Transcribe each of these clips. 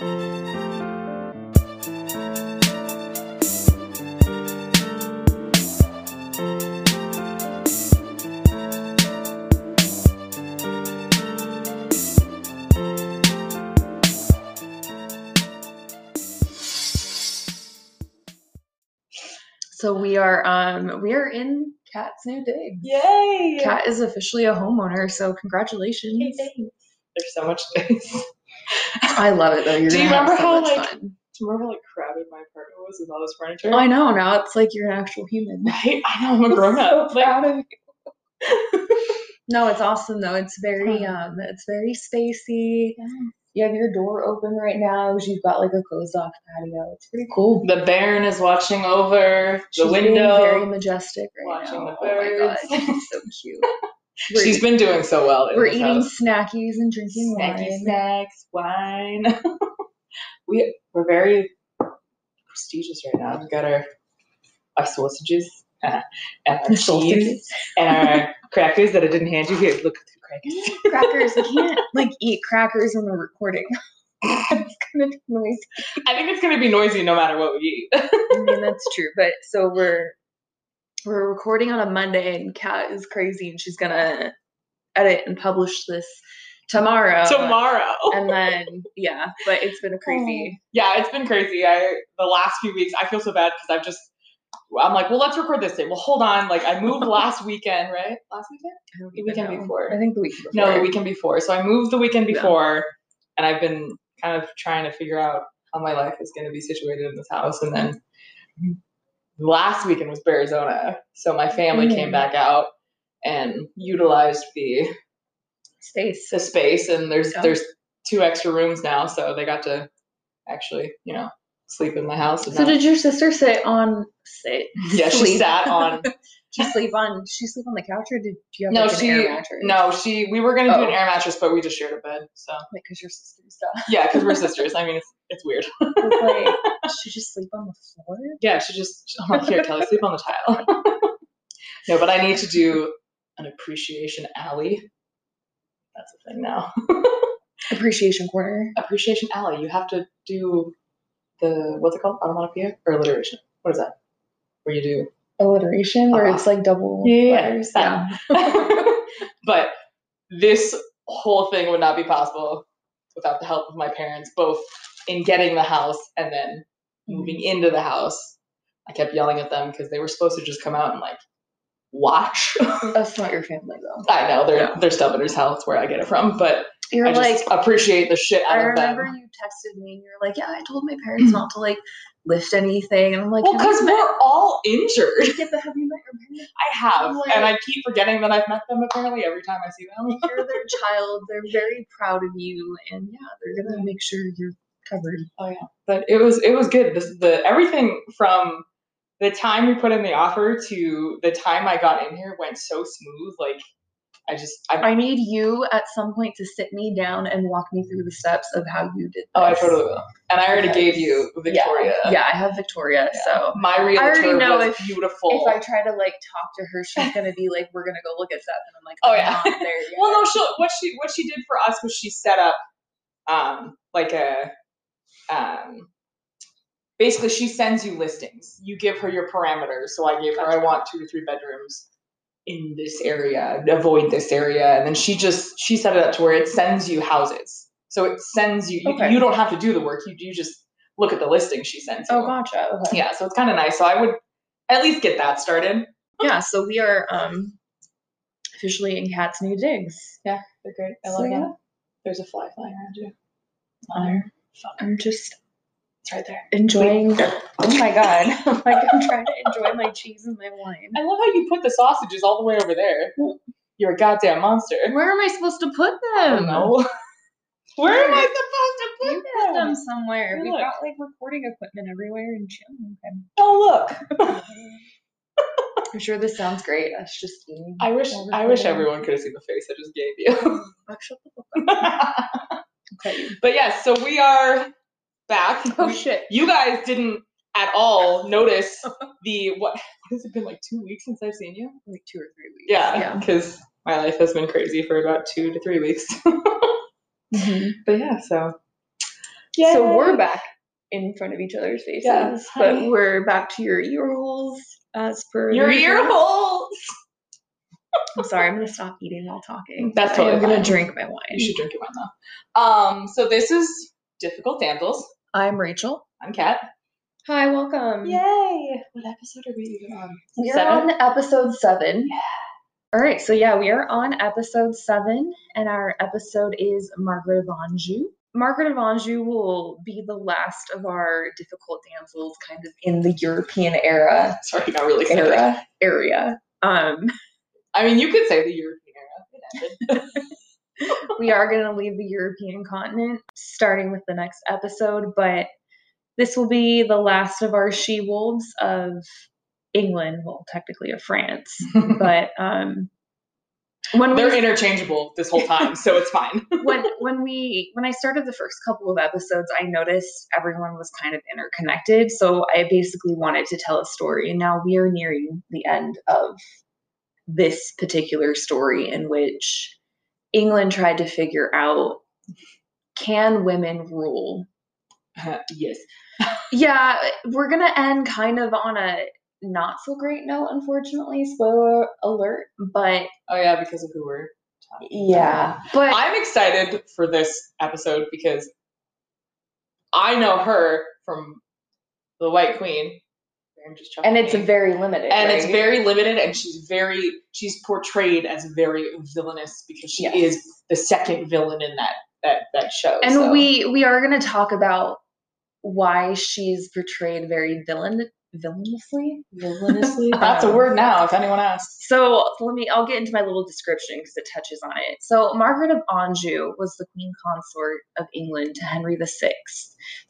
So we are um we are in Kat's new dig. Yay! Kat is officially a homeowner, so congratulations. There's so much space. I love it though. You're Do you remember so how, like, fun. Do you remember how like crowded my apartment was with all this furniture? I know now. It's like you're an actual human. Right? I know I'm a grown up. so proud of you. No, it's awesome though. It's very um, it's very spacey. You have your door open right now. You've got like a closed off patio. It's pretty cool. the Baron is watching over the She's window. very majestic right watching now. the Oh my god, birds. so cute. We're, She's been doing so well. we're eating house. snackies and drinking snacky wine. snacks, wine. we we're very prestigious right now. We've got our our sausages uh, and our cheese and our crackers that I didn't hand you. Here, look at the crackers. crackers. I can't like eat crackers when we're recording. it's gonna be noisy. I think it's gonna be noisy no matter what we eat. I mean that's true. But so we're we're recording on a Monday and Kat is crazy and she's gonna edit and publish this tomorrow. Tomorrow. And then yeah, but it's been a crazy Yeah, it's been crazy. I the last few weeks I feel so bad because I've just I'm like, well, let's record this day. Well, hold on. Like I moved last weekend, right? Last weekend? The weekend know. before. I think the week before. No, the weekend before. So I moved the weekend before, and I've been kind of trying to figure out how my life is going to be situated in this house. And then mm-hmm. Last weekend was Arizona, so my family came Mm. back out and utilized the Space. the space. And there's Yeah. there's two extra rooms now, so they got to actually, you know, sleep in the house. So not- did your sister sit on sit? yeah, she sat on. She sleep on she sleep on the couch or did you have No, like, an she air mattress? no, she. We were gonna do an Oh. air mattress, but we just shared a bed. So Like because your sister's stuff. yeah, because we're sisters. I mean, it's it's weird. like she just sleep on the floor. Yeah, she just I'm like, here, Kelly, sleep on the tile. no, but I need to do an appreciation alley. That's a thing now. Appreciation corner. appreciation alley. You have to do the what's it called? Onomatopoeia or alliteration? What is that? Where you do Alliteration where it's like double Yeah, letters. that. but this whole thing would not be possible without the help of my parents, both in getting the house and then mm-hmm. moving into the house. I kept yelling at them because they were supposed to just come out and like watch. That's not your family though. I know they're Yeah. they're stubborners. How that's where I get it from, but You're I like just appreciate the shit out I of them. remember you texted me and you're like, Yeah, I told my parents not to like lift anything and I'm like, Well, because we're all injured. Yeah, but have you met your parents? I have, Like- and I keep forgetting that I've met them. Apparently, every time I see them. You're their child. They're very proud of you, and yeah, they're gonna make sure you're covered. Oh yeah, but it was it was good. This the everything from the time we put in the offer to the time I got in here went so smooth. Like I just I I need you at some point to sit me down and walk me through the steps of how you did. This. oh I totally will. And I already Yes. gave you Victoria. Yeah, I have Victoria. So My realtor already know was if- beautiful. if I try to like talk to her, she's gonna be like, "We're gonna go look at stuff," and I'm like, Oh, "I'm yeah. not there yet." well, no, she what she what she did for us was she set up um like a um basically she sends you listings. You give her your parameters. So I gave her I want two to three bedrooms in this area, avoid this area, and then she just she set it up to where it sends you houses. So it sends you you, Okay. you don't have to do the work. You you just look at the listing she sends you. Oh, gotcha. Okay. Yeah, so it's kind of nice. So I would at least get that started. Yeah. So we are um officially in Kat's new digs. Yeah, they're great. I So, love yeah. them. There's a fly flying around you. On there. I'm just It's right there. enjoying. Oh my god! like I'm trying to enjoy my cheese and my wine. I love how you put the sausages all the way over there. You're a goddamn monster. Where am I supposed to put them? don't. Where am I supposed to You put put them them? somewhere. Hey, We've look. got like recording equipment everywhere and chill. Okay. Oh look. I'm sure this sounds great. Us just eating. I wish I wish everyone could have seen the face I just gave you. Like, shut the fuck up. But yes, so we are back. Oh We- shit. You guys didn't at all notice the what what has it been like two weeks since I've seen you? Like two or three weeks. Yeah, Yeah. because my life has been crazy for about two to three weeks. Mhm. but yeah, so yeah, So we're back in front of each other's faces, Yes, but we're back to your ear holes as per Your ear holes. I'm sorry, I'm gonna stop eating while talking. That's what I totally am gonna drink my wine. You should drink your wine though. Um, so this is difficult damsels. I'm Rachel. I'm Kat. Hi, welcome. Yay! What episode are we even on? We're Seven? on episode seven. All right, so yeah, we are on episode seven, and our episode is Margaret of Anjou. Margaret of Anjou will be the last of our difficult damsels, kind of in the European era Sorry, I got really excited. era area. Um, I mean, you could say the European era. We are going to leave the European continent starting with the next episode, but this will be the last of our she wolves of England, well, technically of France, but um, when They're we interchangeable this whole time, so it's fine. when when we when I started the first couple of episodes, I noticed everyone was kind of interconnected. So I basically wanted to tell a story, and now we are nearing the end of this particular story in which England tried to figure out can women rule. yes. Yeah, we're gonna end kind of on a not so great note, unfortunately. Spoiler alert, but Oh yeah, because of who we're talking. yeah, but I'm excited for this episode because I know her from the White Queen. I'm just and it's very limited, and it's very limited and she's very she's portrayed as very villainous because she Yes. is the second villain in that that that show and so. we we are going to talk about why she's portrayed very villain villainously? Villainously? That's a Um, word now if anyone asks. so let me i'll get into my little description because it touches on it. So margaret of anjou was the queen consort of england to henry vi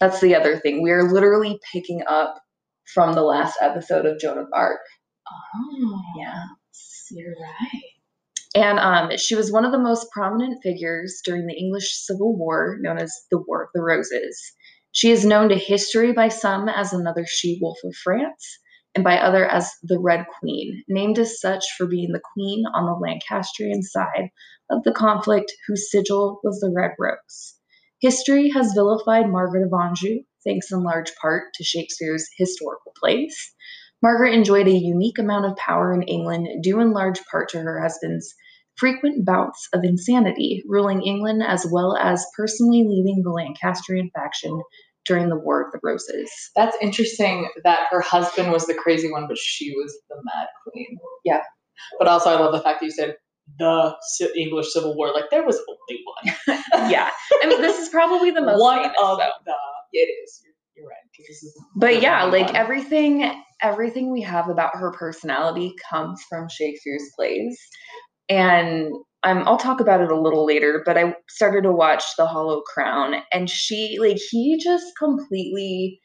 that's the other thing. We are literally picking up from the last episode of joan of arc oh yeah you're right and um, she was one of the most prominent figures during the English Civil War, known as the War of the Roses. She is known to history by some as another she wolf of France, and by other as the Red Queen, named as such for being the queen on the Lancastrian side of the conflict, whose sigil was the Red Rose. History has vilified Margaret of Anjou, thanks in large part to Shakespeare's historical plays. Margaret enjoyed a unique amount of power in England, due in large part to her husband's frequent bouts of insanity, ruling England as well as personally leading the Lancastrian faction during the War of the Roses. that's interesting that her husband was the crazy one but she was the mad queen Yeah. but also i love the fact that you said the english civil war like there was only one yeah, I mean, this is probably the most one famous, of though. the it is you're, this is But yeah, like one. everything everything we have about her personality comes from Shakespeare's plays. And I'm I'll talk about it a little later, but I started to watch The Hollow Crown and she like he just completely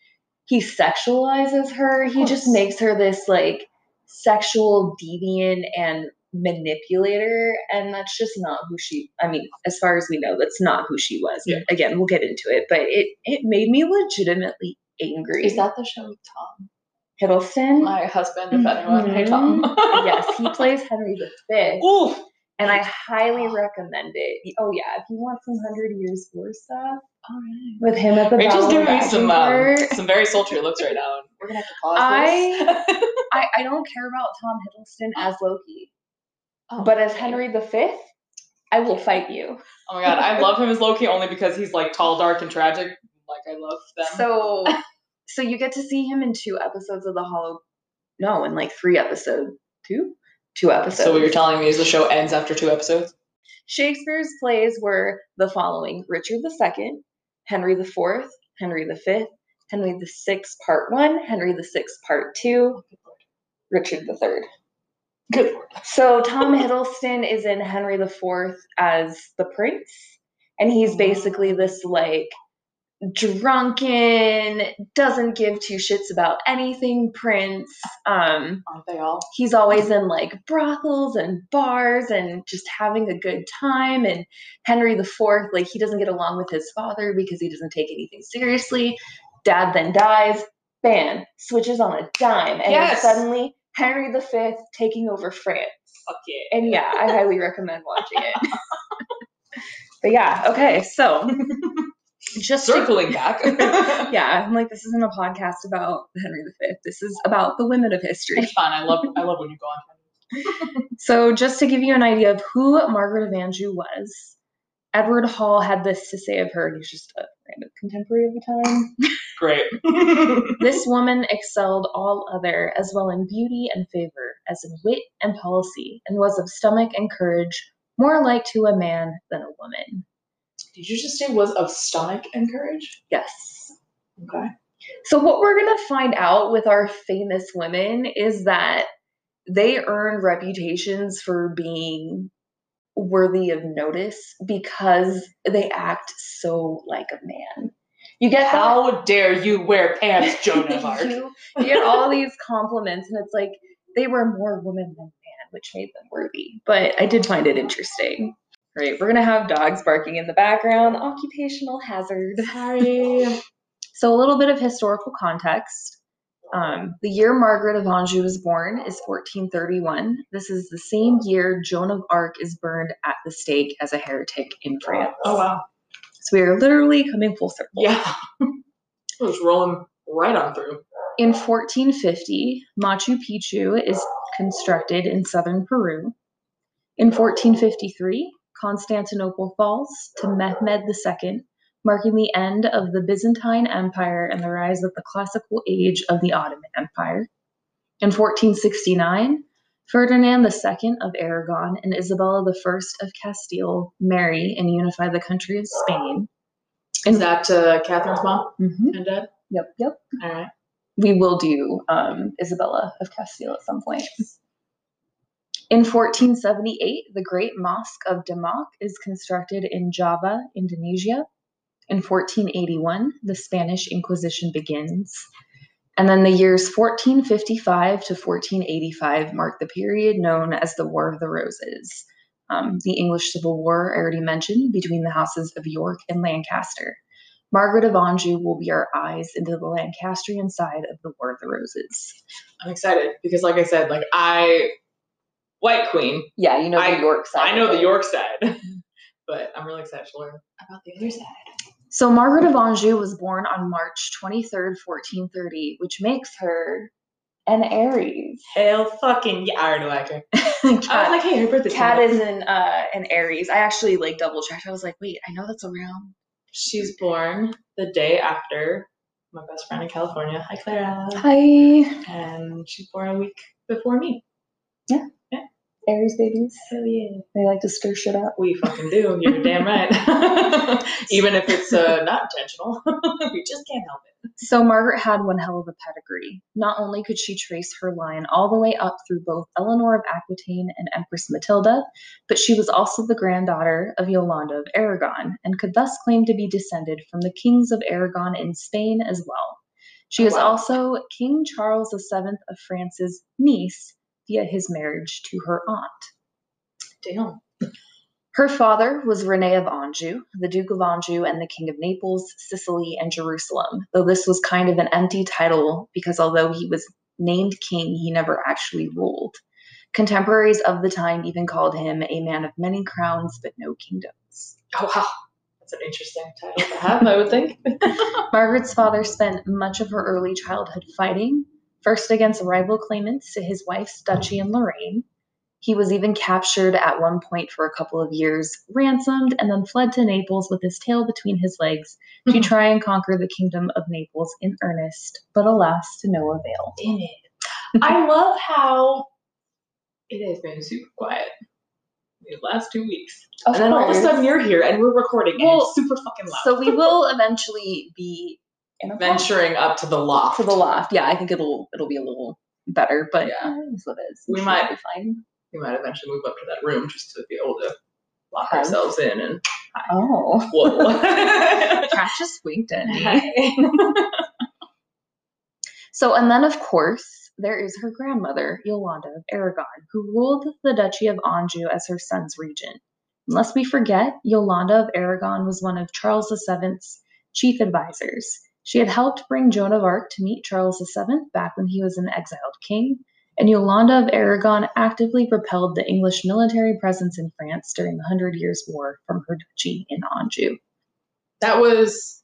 he sexualizes her. He just makes her this like sexual deviant and manipulator and that's just not who she I mean, as far as we know, that's not who she was. Yeah. Again, we'll get into it, but it it made me legitimately angry. is that the show with tom Hiddleston? my husband if anyone hey tom yes, he plays Henry V, Ooh, and I highly recommend it. Oh yeah, if you want some Hundred Years War stuff all right. with him at the Rachel's Battle of giving me some um, some very sultry looks right now. and We're gonna have to pause I- this. I, I don't care about Tom Hiddleston as Loki, Oh, but as. Henry V, I will fight you. Oh my god, I love him as Loki only because he's like tall, dark, and tragic. Like I love them. So, so you get to see him in two episodes of the Hollow. No, in like three episodes. Two, two episodes. So what you're telling me is the show ends after two episodes? Shakespeare's plays were the following Richard II, Henry IV, Henry V, Henry VI, Part 1, Henry VI, Part 2, Richard III. Good. So Tom Hiddleston is in Henry IV as the prince, and he's basically this like drunken, doesn't give two shits about anything prince. Um, Aren't they all? he's always in like brothels and bars and just having a good time and henry iv like he doesn't get along with his father because he doesn't take anything seriously dad then dies bam switches on a dime and Yes. suddenly henry v taking over france Fuck yeah. and yeah i highly recommend watching it but yeah okay so Just to- Circling back. yeah, I'm like, this isn't a podcast about Henry V. This is about the women of history. It's fun. I love I love when you go on. So, just to give you an idea of who Margaret of Anjou was, Edward Hall had this to say of her. He's just a random contemporary of the time. Great. This woman excelled all other as well in beauty and favor as in wit and policy, and was of stomach and courage more like to a man than a woman. Did you just say was of stomach and courage? Yes. Okay. So, what we're going to find out with our famous women is that they earn reputations for being worthy of notice because they act so like a man. You get that- How dare you wear pants, Joan of Arc? you, you get all these compliments, and it's like they were more woman than man, which made them worthy. But I did find it interesting. Right, we're gonna have dogs barking in the background. Occupational hazard. Sorry. So, a little bit of historical context. Um, the year Margaret of Anjou was born is 1431. This is the same year Joan of Arc is burned at the stake as a heretic in France. Oh wow. So, we are literally coming full circle. Yeah. it was rolling right on through. In 1450, Machu Picchu is constructed in southern Peru. In 1453, Constantinople falls to Mehmed II, marking the end of the Byzantine Empire and the rise of the classical age of the Ottoman Empire. In 1469, Ferdinand II of Aragon and Isabella I of Castile marry and unify the country of Spain. Is that uh, Catherine's mom Mhm. and dad? Yep, yep. All right. we will do um, Isabella of Castile at some point. In 1478, the Great Mosque of Demak is constructed in Java, Indonesia. In 1481, the Spanish Inquisition begins. And then the years 1455 to 1485 mark the period known as the War of the Roses. Um, the English Civil War, I already mentioned, between the houses of York and Lancaster. Margaret of Anjou will be our eyes into the Lancastrian side of the War of the Roses. I'm excited because, like I said, like I, White Queen. Yeah, you know I- the York side. I know the. York side, but I'm really excited to learn about the other side. So Margaret of Anjou was born on March 23rd, 1430, which makes her an Aries. Hell fucking yeah! I already like her. I was like, hey, her birthday. Kat is an uh, an Aries. I actually like double checked. I was like, wait, I know that's around. She's born the day after my best friend in California. Hi, Clara. Hi, And she's born a week before me. Aries babies. Hell yeah. They like to stir shit up. We fucking do. You're damn right. Even if it's uh, not intentional, we just can't help it. So Margaret had one hell of a pedigree. Not only could she trace her line all the way up through both Eleanor of Aquitaine and Empress Matilda, but she was also the granddaughter of Yolanda of Aragon and could thus claim to be descended from the kings of Aragon in Spain as well. She Oh, is also King Charles VII of France's niece via his marriage to her aunt. Damn. Her father was Rene of Anjou, the Duke of Anjou and the King of Naples, Sicily, and Jerusalem, though this was kind of an empty title because although he was named king, he never actually ruled. Contemporaries of the time even called him a man of many crowns but no kingdoms. Oh, wow. That's an interesting title to have, I would think. Margaret's father spent much of her early childhood fighting, first against rival claimants to his wife's duchy in Lorraine. He was even captured at one point for a couple of years, ransomed, and then fled to Naples with his tail between his legs to hmm. try and conquer the kingdom of Naples in earnest, but alas, to no avail. Damn it. I love how it has been super quiet the last two weeks. and then all of a sudden you're here and we're recording and Well, it's super fucking loud. so we will eventually be venturing up to the loft. to the loft. Yeah, I think it'll it'll be a little better, but Yeah. yeah, it's what it is. We It might- be fine. We might eventually move up to that room just to be able to lock Hug. ourselves in and Oh. whoa. Kat just winked at me. So, and then of course, there is her grandmother, Yolanda of Aragon, who ruled the Duchy of Anjou as her son's regent. Lest we forget, Yolanda of Aragon was one of Charles VII's chief advisors. She had helped bring Joan of Arc to meet Charles VII back when he was an exiled king, and Yolanda of Aragon actively repelled the English military presence in France during the Hundred Years' War from her duchy in Anjou. that was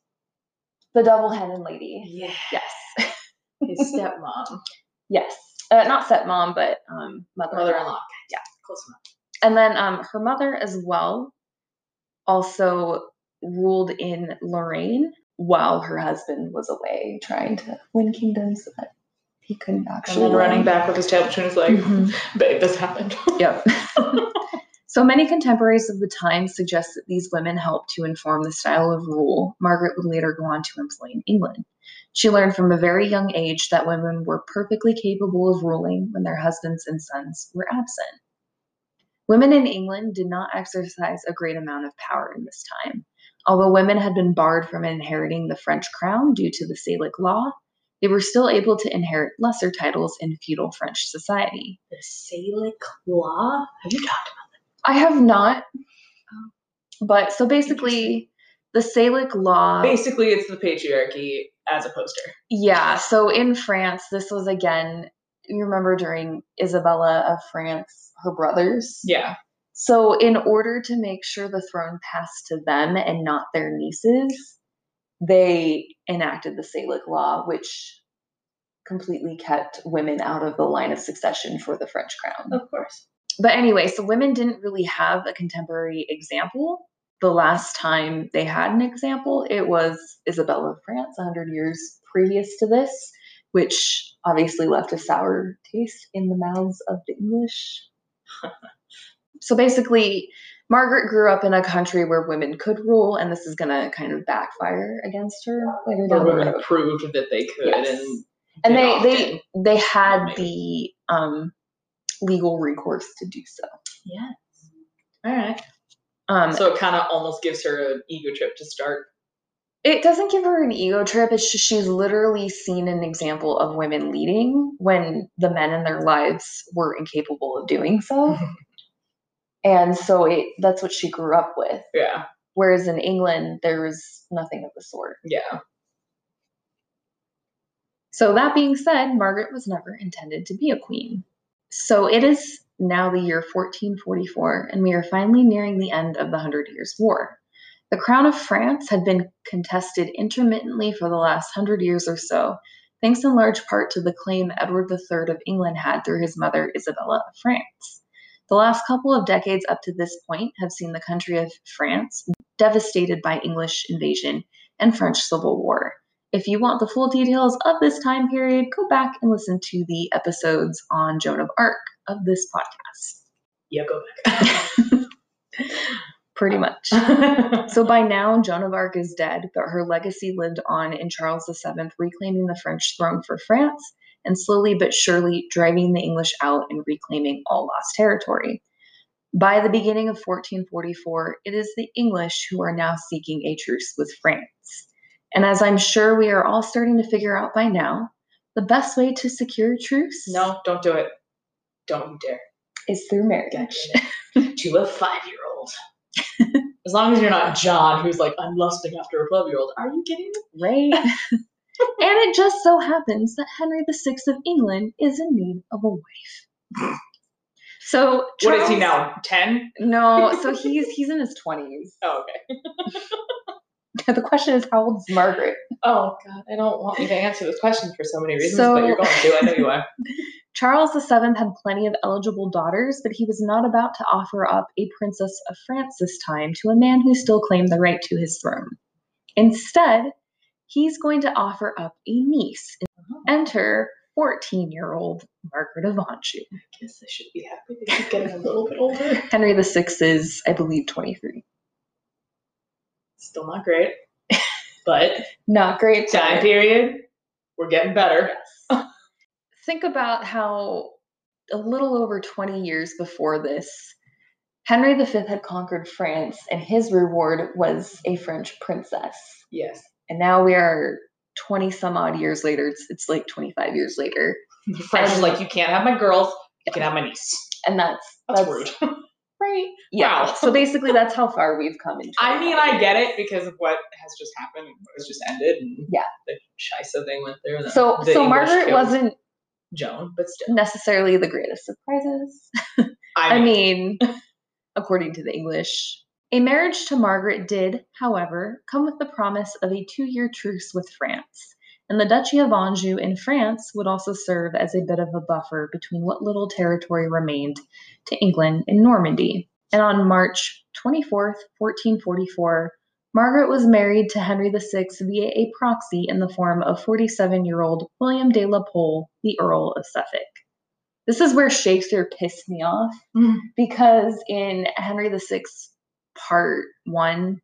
The double-headed lady. Yeah. Yes. His stepmom. yes. Uh, not stepmom, but um, mother-in-law. Mother-in-law. Yeah. Close enough. And then um, her mother as well also ruled in Lorraine while her husband was away trying to win kingdoms that he couldn't actually. And then running back with his tail between his legs. Babe, this happened. Yep. so many contemporaries of the time suggest that these women helped to inform the style of rule Margaret would later go on to employ in England. She learned from a very young age that women were perfectly capable of ruling when their husbands and sons were absent. Women in England did not exercise a great amount of power in this time. Although women had been barred from inheriting the French crown due to the Salic law, they were still able to inherit lesser titles in feudal French society. The Salic law? Have you talked about that? I have not. Oh. But so basically, the Salic law. Basically, it's the patriarchy as a poster. Yeah. So in France, this was again, you remember during Isabella of France, her brothers. Yeah. So in order to make sure the throne passed to them and not their nieces, they enacted the Salic law, which completely kept women out of the line of succession for the French crown. Of course. but anyway, so women didn't really have a contemporary example. The last time they had an example, it was Isabella of France, 100 years previous to this, which obviously left a sour taste in the mouths of the English. so basically, Margaret grew up in a country where women could rule, and this is going to kind of backfire against her later Where down the women road. proved that they could Yes. and And they they they had the um, legal recourse to do so. Yes. All right. Um, So it kind of almost gives her an ego trip to start. it doesn't give her an ego trip. It's just she's literally seen an example of women leading when the men in their lives were incapable of doing so. and so it that's what she grew up with. Yeah. Whereas in England, there was nothing of the sort. Yeah. So that being said, Margaret was never intended to be a queen. So it is now the year 1444, and we are finally nearing the end of the Hundred Years' War. The crown of France had been contested intermittently for the last hundred years or so, thanks in large part to the claim Edward III of England had through his mother Isabella of France. The last couple of decades up to this point have seen the country of France devastated by English invasion and French Civil War. If you want the full details of this time period, go back and listen to the episodes on Joan of Arc of this podcast. Yeah, go back. Pretty much. So by now, Joan of Arc is dead, but her legacy lived on in Charles VII, reclaiming the French throne for France and slowly but surely driving the English out and reclaiming all lost territory. By the beginning of 1444, it is the English who are now seeking a truce with France. And as I'm sure we are all starting to figure out by now, the best way to secure a truce no, don't do it. Don't you dare. is through marriage. to a five year old. as long as you're not John, who's like, I'm lusting after a 12 year old. Are you kidding me? Right? and it just so happens that Henry VI of England is in need of a wife. So What is he Charles- now? 10? No, so he's he's in his twenties. Oh, okay. the question is, how old is Margaret? Oh, God. I don't want you to answer this question for so many reasons, So- but you're going to. I know you are. Charles VII had plenty of eligible daughters, but he was not about to offer up a princess of France this time to a man who still claimed the right to his throne. Instead, he's going to offer up a niece. Oh. Enter 14 year old Margaret of Anjou. I guess I should be happy that he's getting a little bit older. Henry VI is, I believe, 23. Still not great. But Not great. time but- period, we're getting better. Think about how a little over 20 years before this, Henry V had conquered France, and his reward was a French princess. Yes. And now we are 20 some odd years later. It's, it's like 25 years later. French like, you can't have my girls, you can have my niece. And that's, That's, rude. right. Yeah. Wow. So basically, that's how far we've come in. I mean, I get it because of what has just happened and what has just ended. And Yeah. The Shisa thing went through. the- So, the so English Margaret wasn't Joan, but still. necessarily the greatest surprises. I I mean, mean, according to the English, A marriage to Margaret did, however, come with the promise of a two year truce with France, and the Duchy of Anjou in France would also serve as a bit of a buffer between what little territory remained to England in Normandy. And on March 24th, 1444, Margaret was married to Henry VI via a proxy in the form of 47 year old William de la Pole, the Earl of Suffolk. This is where Shakespeare pissed me off Mm. because in Henry VI, part one,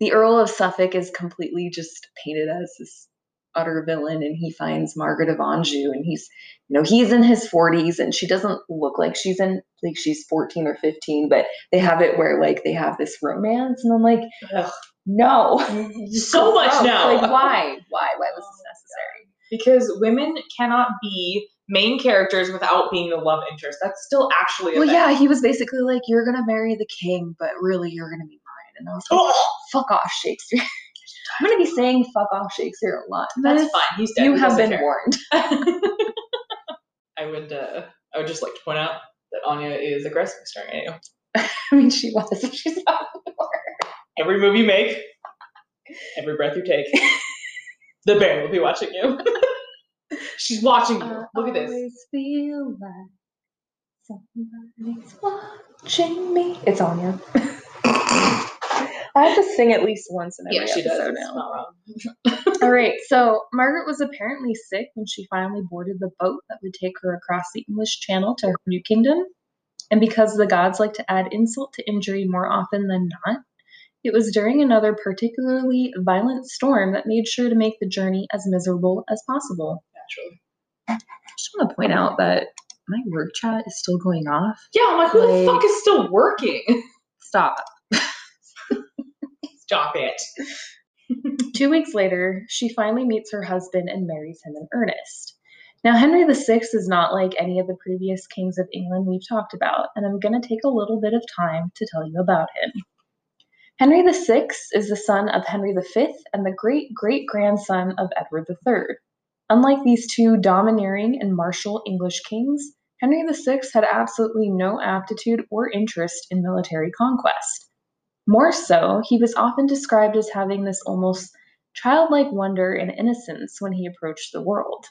the Earl of Suffolk is completely just painted as this utter villain and he finds Margaret of Anjou and he's you know he's in his 40s and she doesn't look like she's in like she's 14 or 15 but they have it where like they have this romance and I'm like Ugh. no. So much now. like why? Why? Why was this necessary? Because women cannot be main characters without being the love interest. That's still actually a well yeah he was basically like you're gonna marry the king but really you're gonna be mine and I was like Oh, fuck off Shakespeare I'm gonna be saying fuck off Shakespeare a lot that's fine. He's dead. you He have been care. warned I would. Uh, I would just like to point out that Anya is aggressive staring at you. I mean she was she's not Every move you make, every breath you take, the bear will be watching you. She's watching you. I Look at this. feel like somebody's watching me. It's Anya. I have to sing at least once in every Yeah, episode now. All right, so Margaret was apparently sick when she finally boarded the boat that would take her across the English Channel to her new kingdom. And because the gods like to add insult to injury more often than not, it was during another particularly violent storm that made sure to make the journey as miserable as possible. Naturally. I just want to point out that my work chat is still going off. Yeah, I'm like, who the fuck is still working? Stop. Stop it. Two weeks later, she finally meets her husband and marries him in earnest. Now, Henry VI is not like any of the previous kings of England we've talked about, and I'm going to take a little bit of time to tell you about him. Henry VI is the son of Henry V and the great great grandson of Edward III. Unlike these two domineering and martial English kings, Henry VI had absolutely no aptitude or interest in military conquest. More so, he was often described as having this almost childlike wonder and innocence when he approached the world.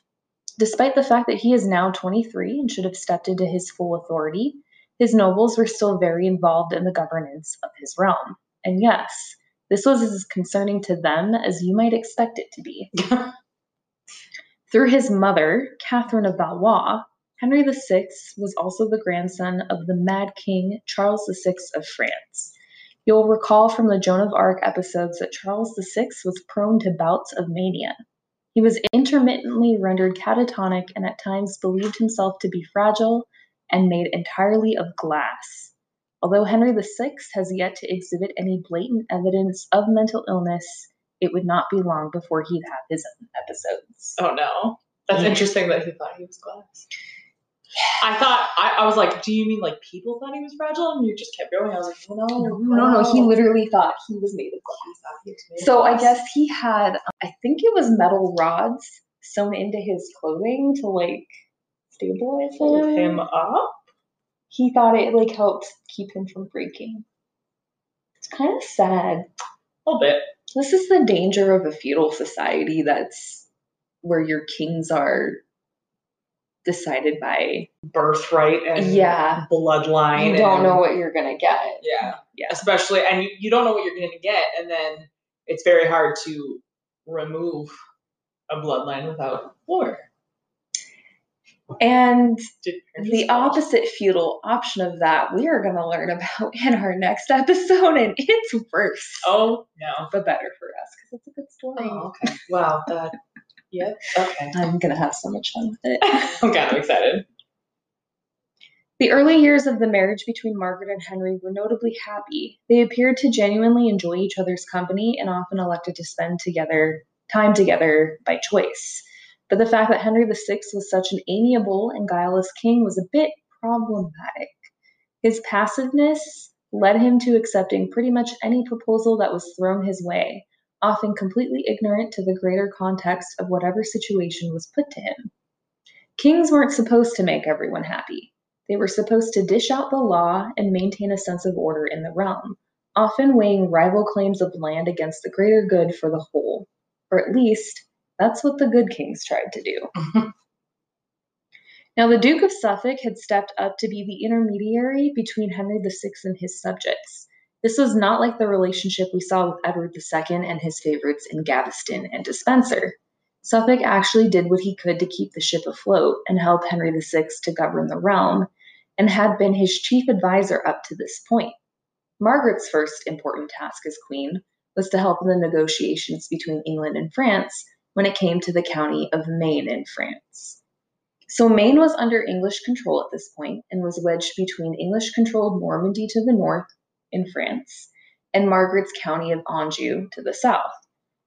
Despite the fact that he is now 23 and should have stepped into his full authority, his nobles were still very involved in the governance of his realm. And yes, this was as concerning to them as you might expect it to be. Through his mother, Catherine of Valois, Henry VI was also the grandson of the Mad King Charles VI of France. You'll recall from the Joan of Arc episodes that Charles VI was prone to bouts of mania. He was intermittently rendered catatonic and at times believed himself to be fragile and made entirely of glass. Although Henry VI has yet to exhibit any blatant evidence of mental illness, it would not be long before he'd have his own episodes. Oh no. That's Yeah. interesting that he thought he was glass. I thought I, I was like, do you mean like people thought he was fragile? And you just kept going. I was like, no, No, no, no, he literally thought he was made of glass. He he was made of So I guess he had, um, I think it was metal rods sewn into his clothing to like stabilize hold him. him up. He thought it like helped keep him from breaking. It's kind of sad. A little bit. This is the danger of a feudal society that's where your kings are decided by Birthright and yeah. bloodline. You don't and- know what you're gonna get. Yeah. Yeah. Especially, and you, you don't know what you're going to get, and then it's very hard to remove a bloodline without war. And the opposite feudal option of that we are going to learn about in our next episode, and it's worse, Oh no. but better for us because it's a good story. Oh, okay. Wow. That. Yep. Okay. I'm going to have so much fun with it. I'm kind of excited. The early years of the marriage between Margaret and Henry were notably happy. They appeared to genuinely enjoy each other's company and often elected to spend together time together by choice. But the fact that Henry VI was such an amiable and guileless king was a bit problematic. His passiveness led him to accepting pretty much any proposal that was thrown his way, often completely ignorant to the greater context of whatever situation was put to him. Kings weren't supposed to make everyone happy. They were supposed to dish out the law and maintain a sense of order in the realm, often weighing rival claims of land against the greater good for the whole. Or at least, that's what the good kings tried to do. Now, the Duke of Suffolk had stepped up to be the intermediary between Henry VI and his subjects. This was not like the relationship we saw with Edward II and his favorites in Gaveston and Despenser. Suffolk actually did what he could to keep the ship afloat and help Henry VI to govern the realm, and had been his chief advisor up to this point. Margaret's first important task as queen was to help in the negotiations between England and France when it came to the county of Maine in France. So Maine was under English control at this point and was wedged between English controlled Normandy to the north in France and Margaret's county of Anjou to the south.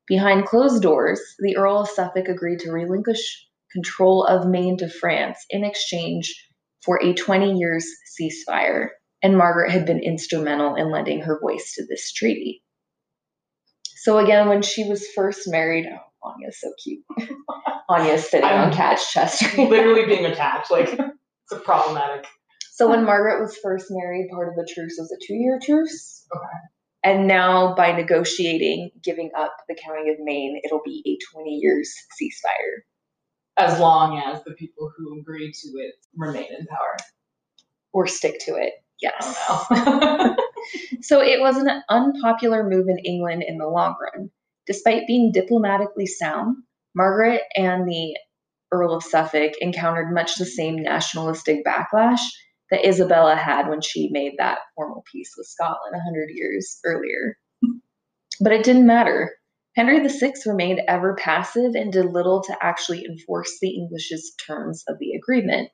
Behind closed doors, the Earl of Suffolk agreed to relinquish control of Maine to France in exchange for a 20 years ceasefire, and Margaret had been instrumental in lending her voice to this treaty. So again, when she was first married, Anya's so cute. Anya's sitting on I'm Kat's chest. Literally being attacked. Like it's a problematic. So when Margaret was first married, part of the truce was a two-year truce. Okay. And now by negotiating, giving up the county of Maine, it'll be a 20 years ceasefire. As long as the people who agree to it remain in power. Or stick to it. Yes. I don't know. So it was an unpopular move in England in the long run. Despite being diplomatically sound, Margaret and the Earl of Suffolk encountered much the same nationalistic backlash that Isabella had when she made that formal peace with Scotland a hundred years earlier. But it didn't matter. Henry VI remained ever passive and did little to actually enforce the English's terms of the agreement.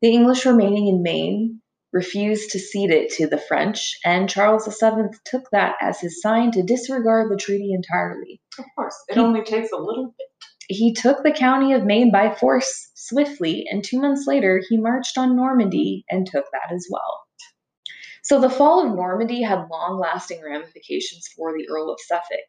The English remaining in Maine refused to cede it to the French, and Charles VII took that as his sign to disregard the treaty entirely. of course. It He- only takes a little bit. He took the county of Maine by force swiftly, and two months later, he marched on Normandy and took that as well. So the fall of Normandy had long lasting ramifications for the Earl of Suffolk.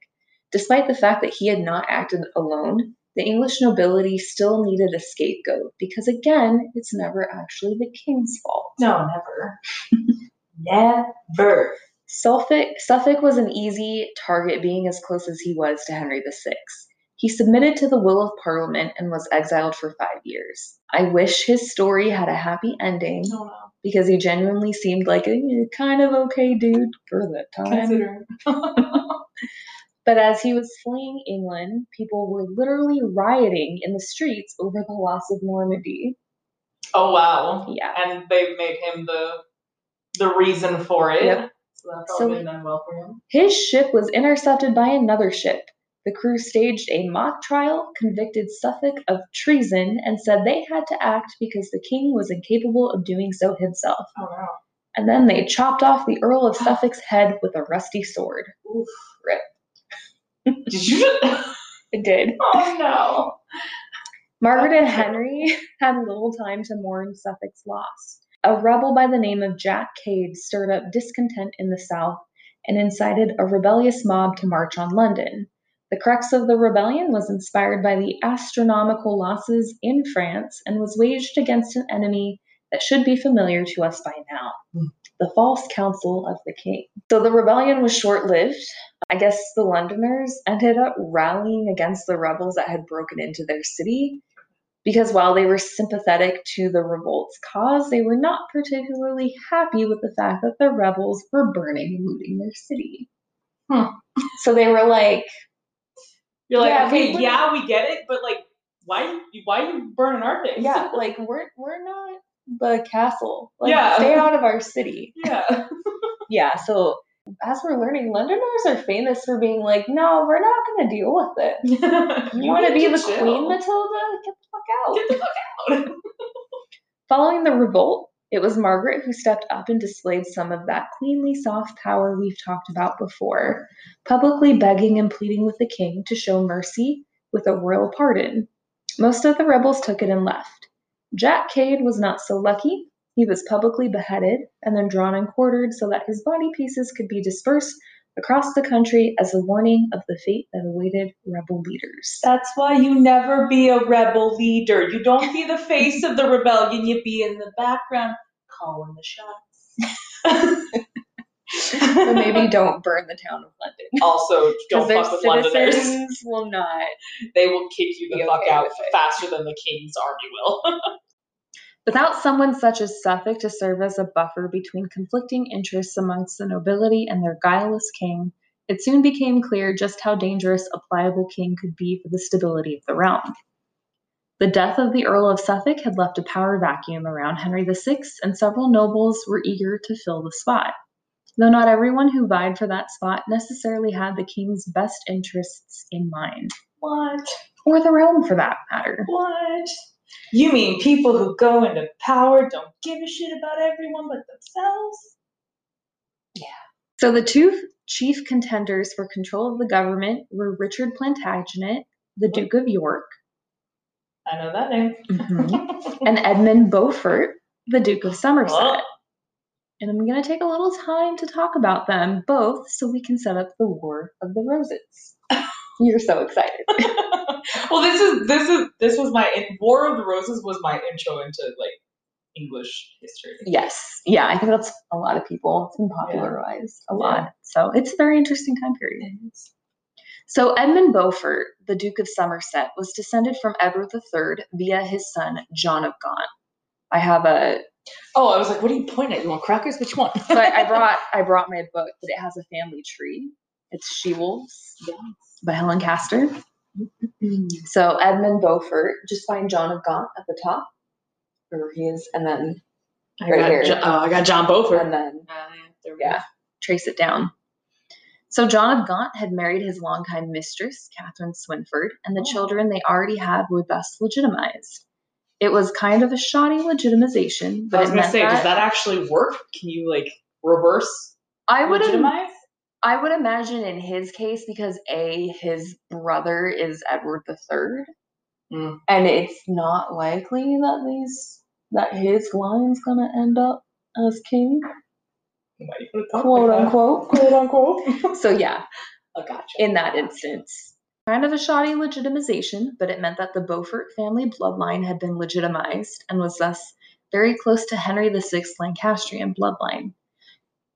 Despite the fact that he had not acted alone, the English nobility still needed a scapegoat because, again, it's never actually the king's fault. No, never. never. Suffolk, Suffolk was an easy target being as close as he was to Henry VI. He submitted to the will of Parliament and was exiled for five years. I wish his story had a happy ending oh, No, no. because he genuinely seemed like a kind of okay dude for the time. But as he was fleeing England, people were literally rioting in the streets over the loss of Normandy. Oh wow. Yeah. And they made him the the reason for it. Yep. So that's So- all been done well for him. His ship was intercepted by another ship. The crew staged a mock trial, convicted Suffolk of treason, and said they had to act because the king was incapable of doing so himself. Oh wow. And then they chopped off the Earl of Suffolk's head with a rusty sword. Oof. Rip. Did you? It did. oh no. Margaret and Henry had little time to mourn Suffolk's loss. A rebel by the name of Jack Cade stirred up discontent in the South and incited a rebellious mob to march on London. The crux of the rebellion was inspired by the astronomical losses in France and was waged against an enemy that should be familiar to us by now Hmm. The false council of the king. So the rebellion was short lived. I guess the Londoners ended up rallying against the rebels that had broken into their city because while they were sympathetic to the revolt's cause, they were not particularly happy with the fact that the rebels were burning and looting their city. Hmm. So they were like, You're like, Yeah, okay, we- yeah, we get it, but like, why? Why are you burning our things? yeah, like we're we're not the castle. Like Yeah. stay out of our city. yeah. Yeah, so as we're learning, Londoners are famous for being like, no, we're not gonna deal with it. You, want to be the chill. Queen Matilda? Get the fuck out. Get the fuck out. Following the revolt, it was Margaret who stepped up and displayed some of that queenly soft power we've talked about before, publicly begging and pleading with the king to show mercy with a royal pardon. Most of the rebels took it and left. Jack Cade was not so lucky. He was publicly beheaded and then drawn and quartered so that his body pieces could be dispersed across the country as a warning of the fate that awaited rebel leaders. That's why you never be a rebel leader. You don't be the face of the rebellion. You be in the background calling the shots. but maybe don't burn the town of London. Also, don't Because their fuck with Londoners. citizens will not. They will kick you the fuck okay out faster than the king's army will. Without someone such as Suffolk to serve as a buffer between conflicting interests amongst the nobility and their guileless king, it soon became clear just how dangerous a pliable king could be for the stability of the realm. The death of the Earl of Suffolk had left a power vacuum around Henry VI, and several nobles were eager to fill the spot. Though not everyone who vied for that spot necessarily had the king's best interests in mind, what? or the realm for that matter. What? You mean people who go into power don't give a shit about everyone but themselves? Yeah. So the two chief contenders for control of the government were Richard Plantagenet, the Duke of York, I know that name. Mm-hmm. and Edmund Beaufort, the Duke of Somerset. Well. And I'm going to take a little time to talk about them both so we can set up the War of the Roses. You're so excited. well, this is this is this was my War of the Roses was my intro into like English history. yes. Yeah, I think that's a lot of people. It's been popularized a lot. So it's a very interesting time period. So Edmund Beaufort, the Duke of Somerset, was descended from Edward III via his son John of Gaunt. I have a Oh, I was like, what are you pointing at? You want crackers? Which one? so I, brought I brought my book, but it has a family tree. It's She Wolves by Helen Castor. So Edmund Beaufort, just find John of Gaunt at the top, where he is, and then I Right got, here. Jo- oh, I got John Beaufort. and then Uh, there we go. yeah, trace it down. So John of Gaunt had married his longtime mistress, Catherine Swynford, and the Oh. children they already had were thus legitimized. It was kind of a shoddy legitimization, but I was gonna say, that does that actually work? Can you like reverse I would im- legitimize? I would imagine in his case because a his brother is Edward III, Mm. and it's not likely that these that his line's gonna end up as king, Why do you put it that quote unquote. Quote unquote. So yeah, oh, gotcha. in that instance. Kind of a shoddy legitimization, but it meant that the Beaufort family bloodline had been legitimized and was thus very close to Henry VI Lancastrian bloodline.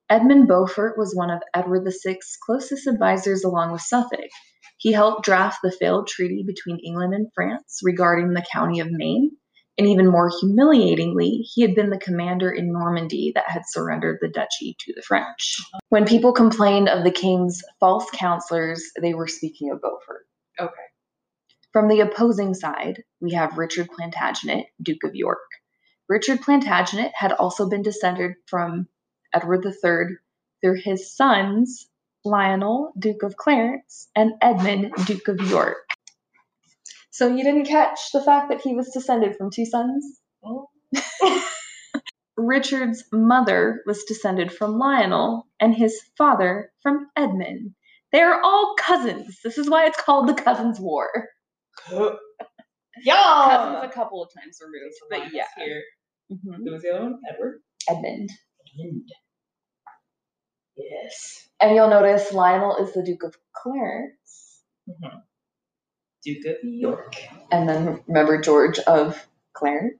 Edmund Beaufort was one of Edward VI's closest advisors along with Suffolk. He helped draft the failed treaty between England and France regarding the county of Maine, and even more humiliatingly, he had been the commander in Normandy that had surrendered the duchy to the French. When people complained of the king's false counselors, they were speaking of Beaufort. Okay. From the opposing side, we have Richard Plantagenet, Duke of York. Richard Plantagenet had also been descended from Edward III through his sons, Lionel, Duke of Clarence, and Edmund, Duke of York. So you didn't catch the fact that he was descended from two sons? Oh. Richard's mother was descended from Lionel, and his father from Edmund. They are all cousins. This is why it's called the Cousins' War. yeah, Cousins yeah. a couple of times removed, but yeah. Here. Mhm. Who was the other one? Edward. Edmund. Yes. And you'll notice Lionel is the Duke of Clarence. Mm-hmm. Duke of York. And then remember George of Clarence?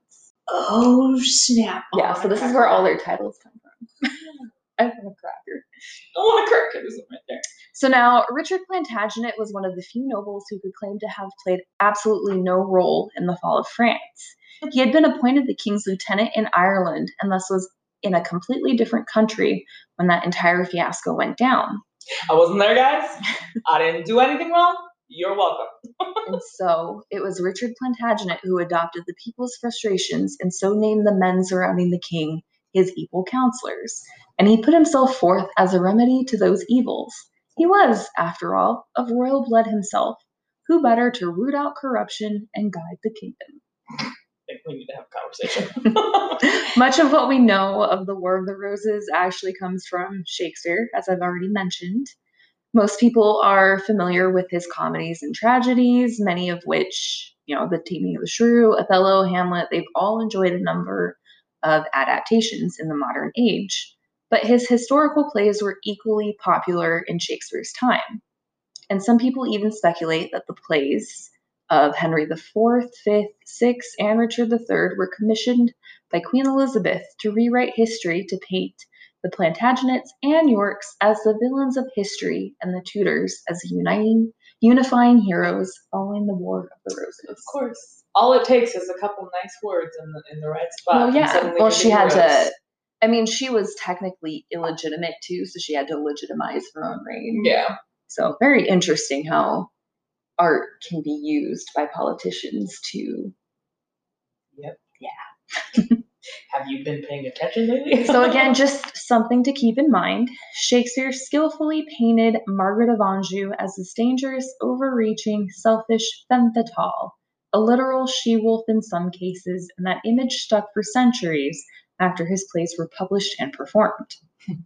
Oh snap! Oh, yeah, so this is where all their titles come from. I have a cracker. I want a cracker. There's right there. So now, Richard Plantagenet was one of the few nobles who could claim to have played absolutely no role in the fall of France. He had been appointed the king's lieutenant in Ireland and thus was in a completely different country when that entire fiasco went down. I wasn't there, guys. I didn't do anything wrong. You're welcome. And so it was Richard Plantagenet who adopted the people's frustrations and so named the men surrounding the king his evil counselors. And he put himself forth as a remedy to those evils. He was, after all, of royal blood himself. Who better to root out corruption and guide the kingdom? I think we need to have a conversation. Much of what we know of the War of the Roses actually comes from Shakespeare, as I've already mentioned. Most people are familiar with his comedies and tragedies, many of which, you know, The Taming of the Shrew, Othello, Hamlet, they've all enjoyed a number of adaptations in the modern age. But his historical plays were equally popular in Shakespeare's time. And some people even speculate that the plays of Henry IV, V, VI, and Richard III were commissioned by Queen Elizabeth to rewrite history to paint the Plantagenets and Yorks as the villains of history, and the Tudors as uniting, unifying heroes following the War of the Roses. Of course. All it takes is a couple nice words in the in the right spot. Well, yeah. Well, she had heroes. to. I mean, she was technically illegitimate too, so she had to legitimize her own reign. Yeah. So very interesting how art can be used by politicians to. Have you been paying attention lately? So again, just something to keep in mind. Shakespeare skillfully painted Margaret of Anjou as this dangerous, overreaching, selfish femme fatale, a literal she-wolf in some cases, and that image stuck for centuries after his plays were published and performed.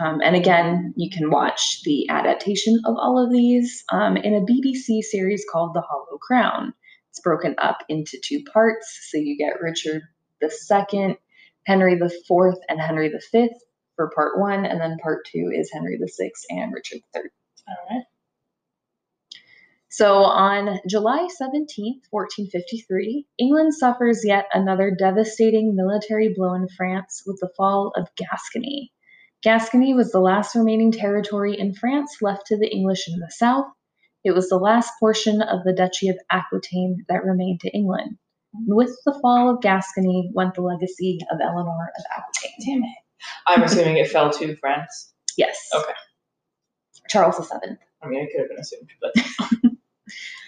Um, and again, you can watch the adaptation of all of these um, in a BBC series called The Hollow Crown. It's broken up into two parts, so you get Richard II, Henry IV, and Henry V for part one, and then part two is Henry VI and Richard III. All right. So on July 17th, 1453, England suffers yet another devastating military blow in France with the fall of Gascony. Gascony was the last remaining territory in France left to the English in the south. It was the last portion of the Duchy of Aquitaine that remained to England. With the fall of Gascony went the legacy of Eleanor of Aquitaine. Damn it. I'm assuming it fell to France. Yes. Okay. Charles VII. I mean, it could have been assumed, but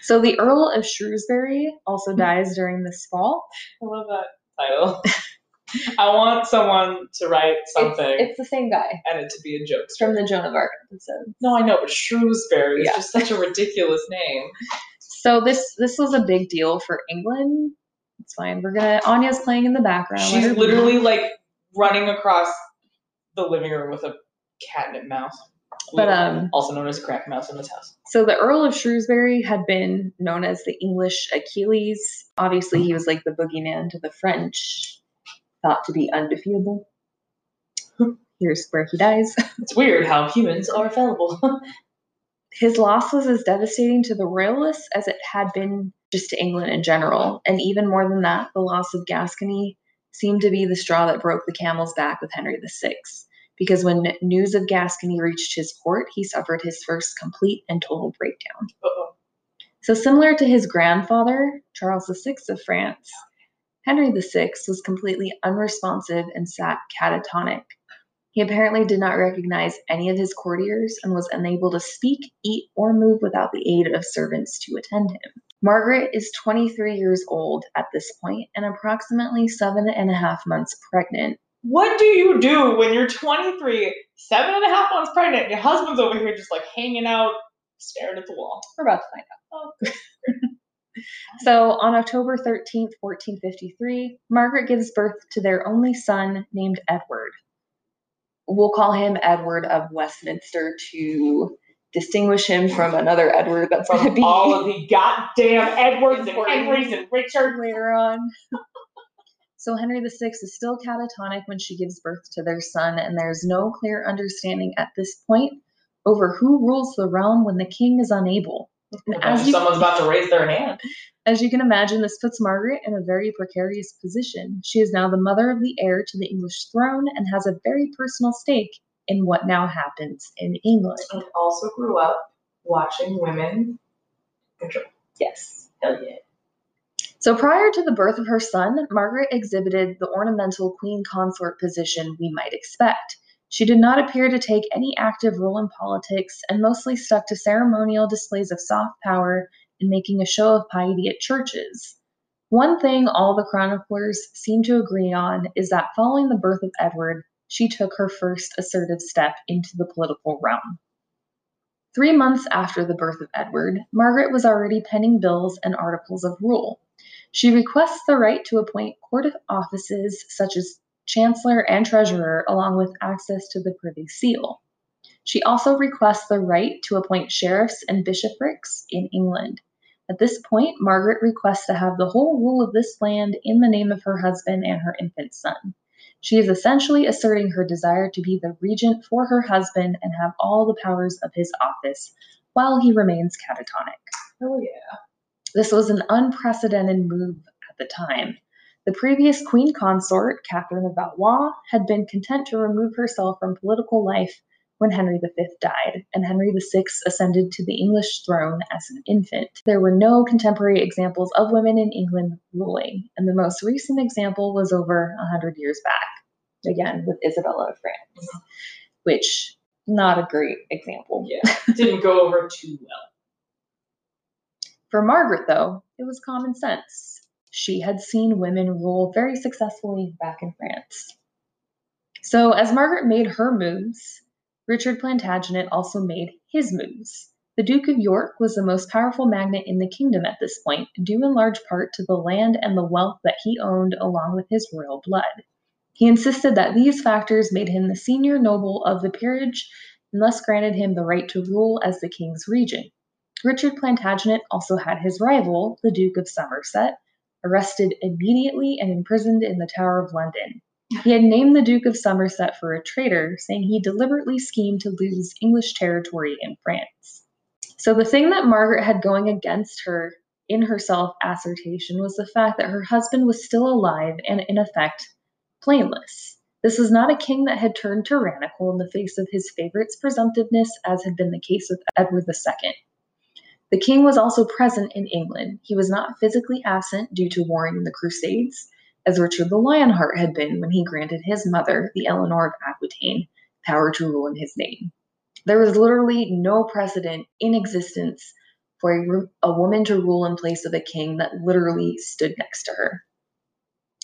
So the Earl of Shrewsbury also hmm. dies during this fall. I love that title. I want someone to write something It's, it's the same guy and it to be a joke. It's from the Joan of Arc episode. No, I know, but Shrewsbury is just such a ridiculous name. So this this was a big deal for England. It's fine. We're gonna Anya's playing in the background. She's literally like running across the living room with a catnip mouse. But, um, also known as a crack mouse in this house. So the Earl of Shrewsbury had been known as the English Achilles. Obviously, he was like the boogeyman to the French, thought to be undefeatable. Here's where he dies. It's weird how humans are fallible. His loss was as devastating to the royalists as it had been just to England in general. And even more than that, the loss of Gascony seemed to be the straw that broke the camel's back with Henry VI. Because when news of Gascony reached his court, he suffered his first complete and total breakdown. Uh-oh. So, similar to his grandfather, Charles VI of France, Henry VI was completely unresponsive and sat catatonic. He apparently did not recognize any of his courtiers and was unable to speak, eat, or move without the aid of servants to attend him. Margaret is 23 years old at this point and approximately seven and a half months pregnant. What do you do when you're 23, seven and a half months pregnant, and your husband's over here just like hanging out, staring at the wall? We're about to find out. Oh, So, on October 13th, 1453, Margaret gives birth to their only son named Edward. We'll call him Edward of Westminster to distinguish him from another Edward that's going to be all of the goddamn Edwards and. Henrys and Richards. later on. So, Henry VI is still catatonic when she gives birth to their son, and there's no clear understanding at this point over who rules the realm when the king is unable. And as you- Someone's about to raise their hand. As you can imagine, this puts Margaret in a very precarious position. She is now the mother of the heir to the English throne and has a very personal stake in what now happens in England. And also grew up watching women control. Yes. Hell yeah. So prior to the birth of her son, Margaret exhibited the ornamental queen consort position we might expect. She did not appear to take any active role in politics and mostly stuck to ceremonial displays of soft power and making a show of piety at churches. One thing all the chroniclers seem to agree on is that following the birth of Edward, she took her first assertive step into the political realm. Three months after the birth of Edward, Margaret was already penning bills and articles of rule. She requests the right to appoint court offices such as chancellor and treasurer, along with access to the privy seal. She also requests the right to appoint sheriffs and bishoprics in England. At this point, Margaret requests to have the whole rule of this land in the name of her husband and her infant son. She is essentially asserting her desire to be the regent for her husband and have all the powers of his office while he remains catatonic. Hell yeah. This was an unprecedented move at the time. The previous queen consort, Catherine of Valois, had been content to remove herself from political life when Henry V died, and Henry VI ascended to the English throne as an infant. There were no contemporary examples of women in England ruling, and the most recent example was over 100 years back, again with Isabella of France, Mhm. which not a great example. Yeah, didn't go over too well. For Margaret, though, it was common sense. She had seen women rule very successfully back in France. So, as Margaret made her moves, Richard Plantagenet also made his moves. The Duke of York was the most powerful magnate in the kingdom at this point, due in large part to the land and the wealth that he owned along with his royal blood. He insisted that these factors made him the senior noble of the peerage and thus granted him the right to rule as the king's regent. Richard Plantagenet also had his rival, the Duke of Somerset, arrested immediately and imprisoned in the Tower of London. He had named the Duke of Somerset for a traitor, saying he deliberately schemed to lose English territory in France. So, the thing that Margaret had going against her in her self assertion was the fact that her husband was still alive and, in effect, blameless. This was not a king that had turned tyrannical in the face of his favorite's presumptiveness, as had been the case with Edward II. The king was also present in England. He was not physically absent due to warring in the Crusades, as Richard the Lionheart had been when he granted his mother, the Eleanor of Aquitaine, power to rule in his name. There was literally no precedent in existence for a, a woman to rule in place of a king that literally stood next to her.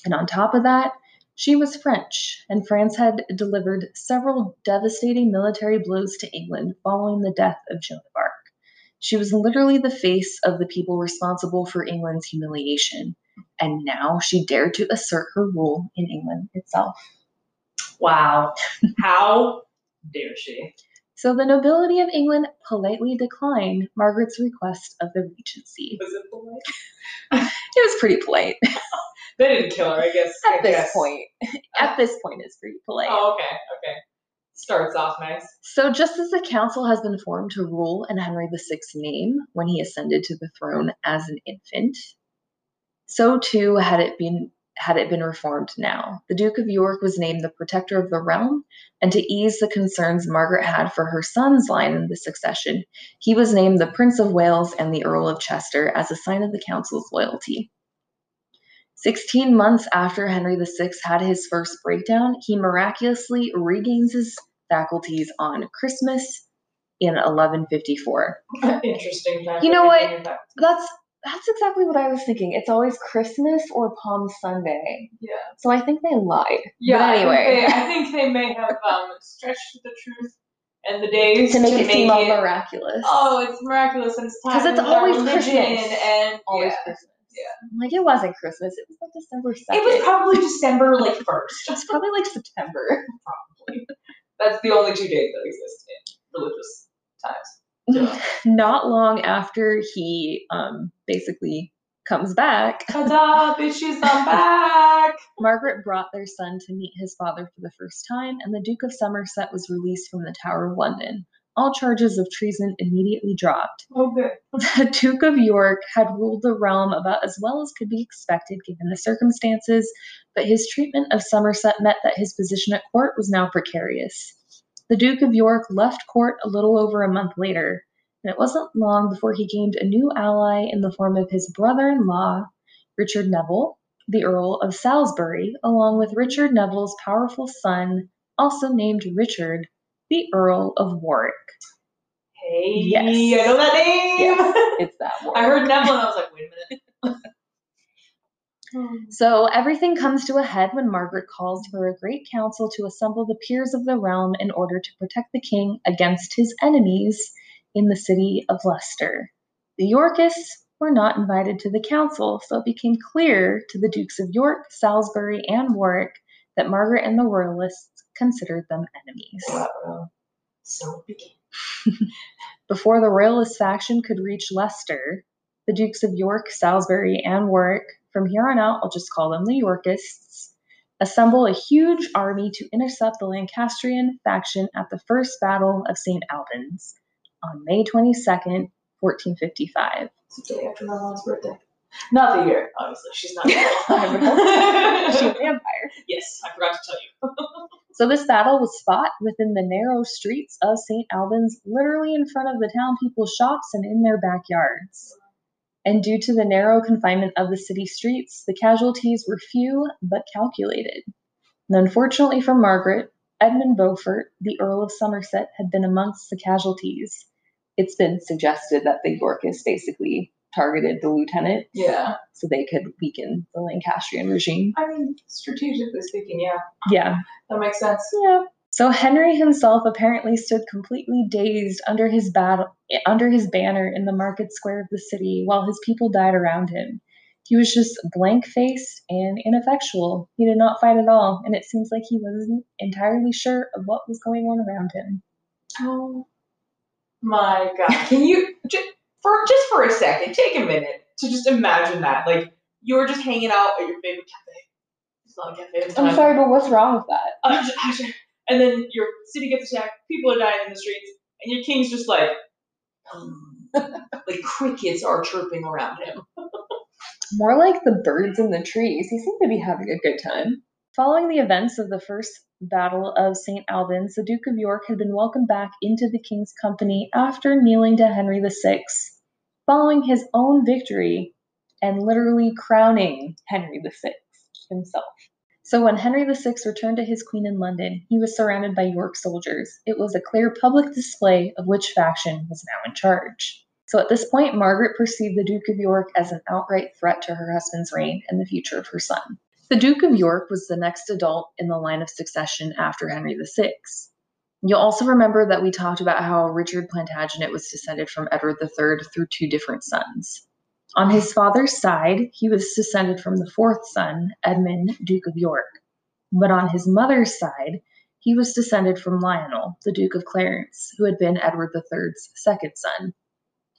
And on top of that, she was French, and France had delivered several devastating military blows to England following the death of Joan of Arc. She was literally the face of the people responsible for England's humiliation, and now she dared to assert her rule in England itself. Wow. How dare she? So the nobility of England politely declined Margaret's request of the regency. Was it polite? It was pretty polite They didn't kill her, I guess. I at this guess. point. At this point, it's pretty polite. Oh, okay, okay. Starts off nice. So, just as the council has been formed to rule in Henry VI's name when he ascended to the throne as an infant, so too had it been had it been reformed now. The Duke of York was named the protector of the realm, and to ease the concerns Margaret had for her son's line in the succession, he was named the Prince of Wales and the Earl of Chester as a sign of the council's loyalty. Sixteen months after Henry VI had his first breakdown, he miraculously regains his faculties on Christmas in 1154. Interesting fact. You know what? we didn't have- That's that's exactly what I was thinking. It's always Christmas or Palm Sunday. Yeah. So I think they lied. Yeah. but anyway, I think, they, I think they may have um, stretched the truth and the days to make it seem all miraculous. Oh, it's miraculous and it's time 'Cause it's always religion Christmas. and always yeah. Christmas. Yeah. Like it wasn't Christmas. It was like December second. It was probably December like first. It's probably like September. Probably. That's the only two days that exist in religious times. Not long after he um, basically comes back, Ta-da, bitches, I'm back. Margaret brought their son to meet his father for the first time, and the Duke of Somerset was released from the Tower of London. All charges of treason immediately dropped. Oh, good. The Duke of York had ruled the realm about as well as could be expected given the circumstances, but his treatment of Somerset meant that his position at court was now precarious. The Duke of York left court a little over a month later, and it wasn't long before he gained a new ally in the form of his brother in law, Richard Neville, the Earl of Salisbury, along with Richard Neville's powerful son, also named Richard, the Earl of Warwick. Hey, Yes. I know that name. Yes, it's that Warwick. I heard Neville and I was like, wait a minute. So everything comes to a head when Margaret calls for a great council to assemble the peers of the realm in order to protect the king against his enemies in the city of Leicester. The Yorkists were not invited to the council, so it became clear to the Dukes of York, Salisbury, and Warwick that Margaret and the Royalists considered them enemies. So. Before the Royalist faction could reach Leicester, the Dukes of York, Salisbury, and Warwick, from here on out, I'll just call them the Yorkists, assemble a huge army to intercept the Lancastrian faction at the First Battle of St. Albans on May 22nd, 1455. It's the day after my mom's birthday. Not the year, obviously. She's not. Would hope She's a vampire. Yes, I forgot to tell you. So this battle was fought within the narrow streets of St. Albans, literally in front of the town people's shops and in their backyards. And due to the narrow confinement of the city streets, the casualties were few but calculated. And unfortunately for Margaret, Edmund Beaufort, the Earl of Somerset, had been amongst the casualties. It's been suggested that the Yorkists basically targeted the lieutenant Yeah. so they could weaken the Lancastrian regime. I mean, strategically speaking, yeah, Yeah. that makes sense. Yeah. So Henry himself apparently stood completely dazed under his battle under his banner in the market square of the city while his people died around him. He was just blank faced and ineffectual. He did not fight at all, and it seems like he wasn't entirely sure of what was going on around him. Oh my god! Can you just for just for a second take a minute to just imagine that? Like you're just hanging out at your favorite cafe. It's not a cafe. At the time. but what's wrong with that? Uh, and then your city gets attacked. People are dying in the streets, and your king's just like, like crickets are chirping around him. More like the birds in the trees. He seemed to be having a good time. Following the events of the First Battle of St. Albans, the Duke of York had been welcomed back into the king's company after kneeling to Henry VI, following his own victory and literally crowning Henry VI himself. So when Henry VI returned to his queen in London, he was surrounded by York soldiers. It was a clear public display of which faction was now in charge. So at this point, Margaret perceived the Duke of York as an outright threat to her husband's reign and the future of her son. The Duke of York was the next adult in the line of succession after Henry VI. You'll also remember that we talked about how Richard Plantagenet was descended from Edward III through two different sons. On his father's side, he was descended from the fourth son, Edmund, Duke of York. But on his mother's side, he was descended from Lionel, the Duke of Clarence, who had been Edward III's second son.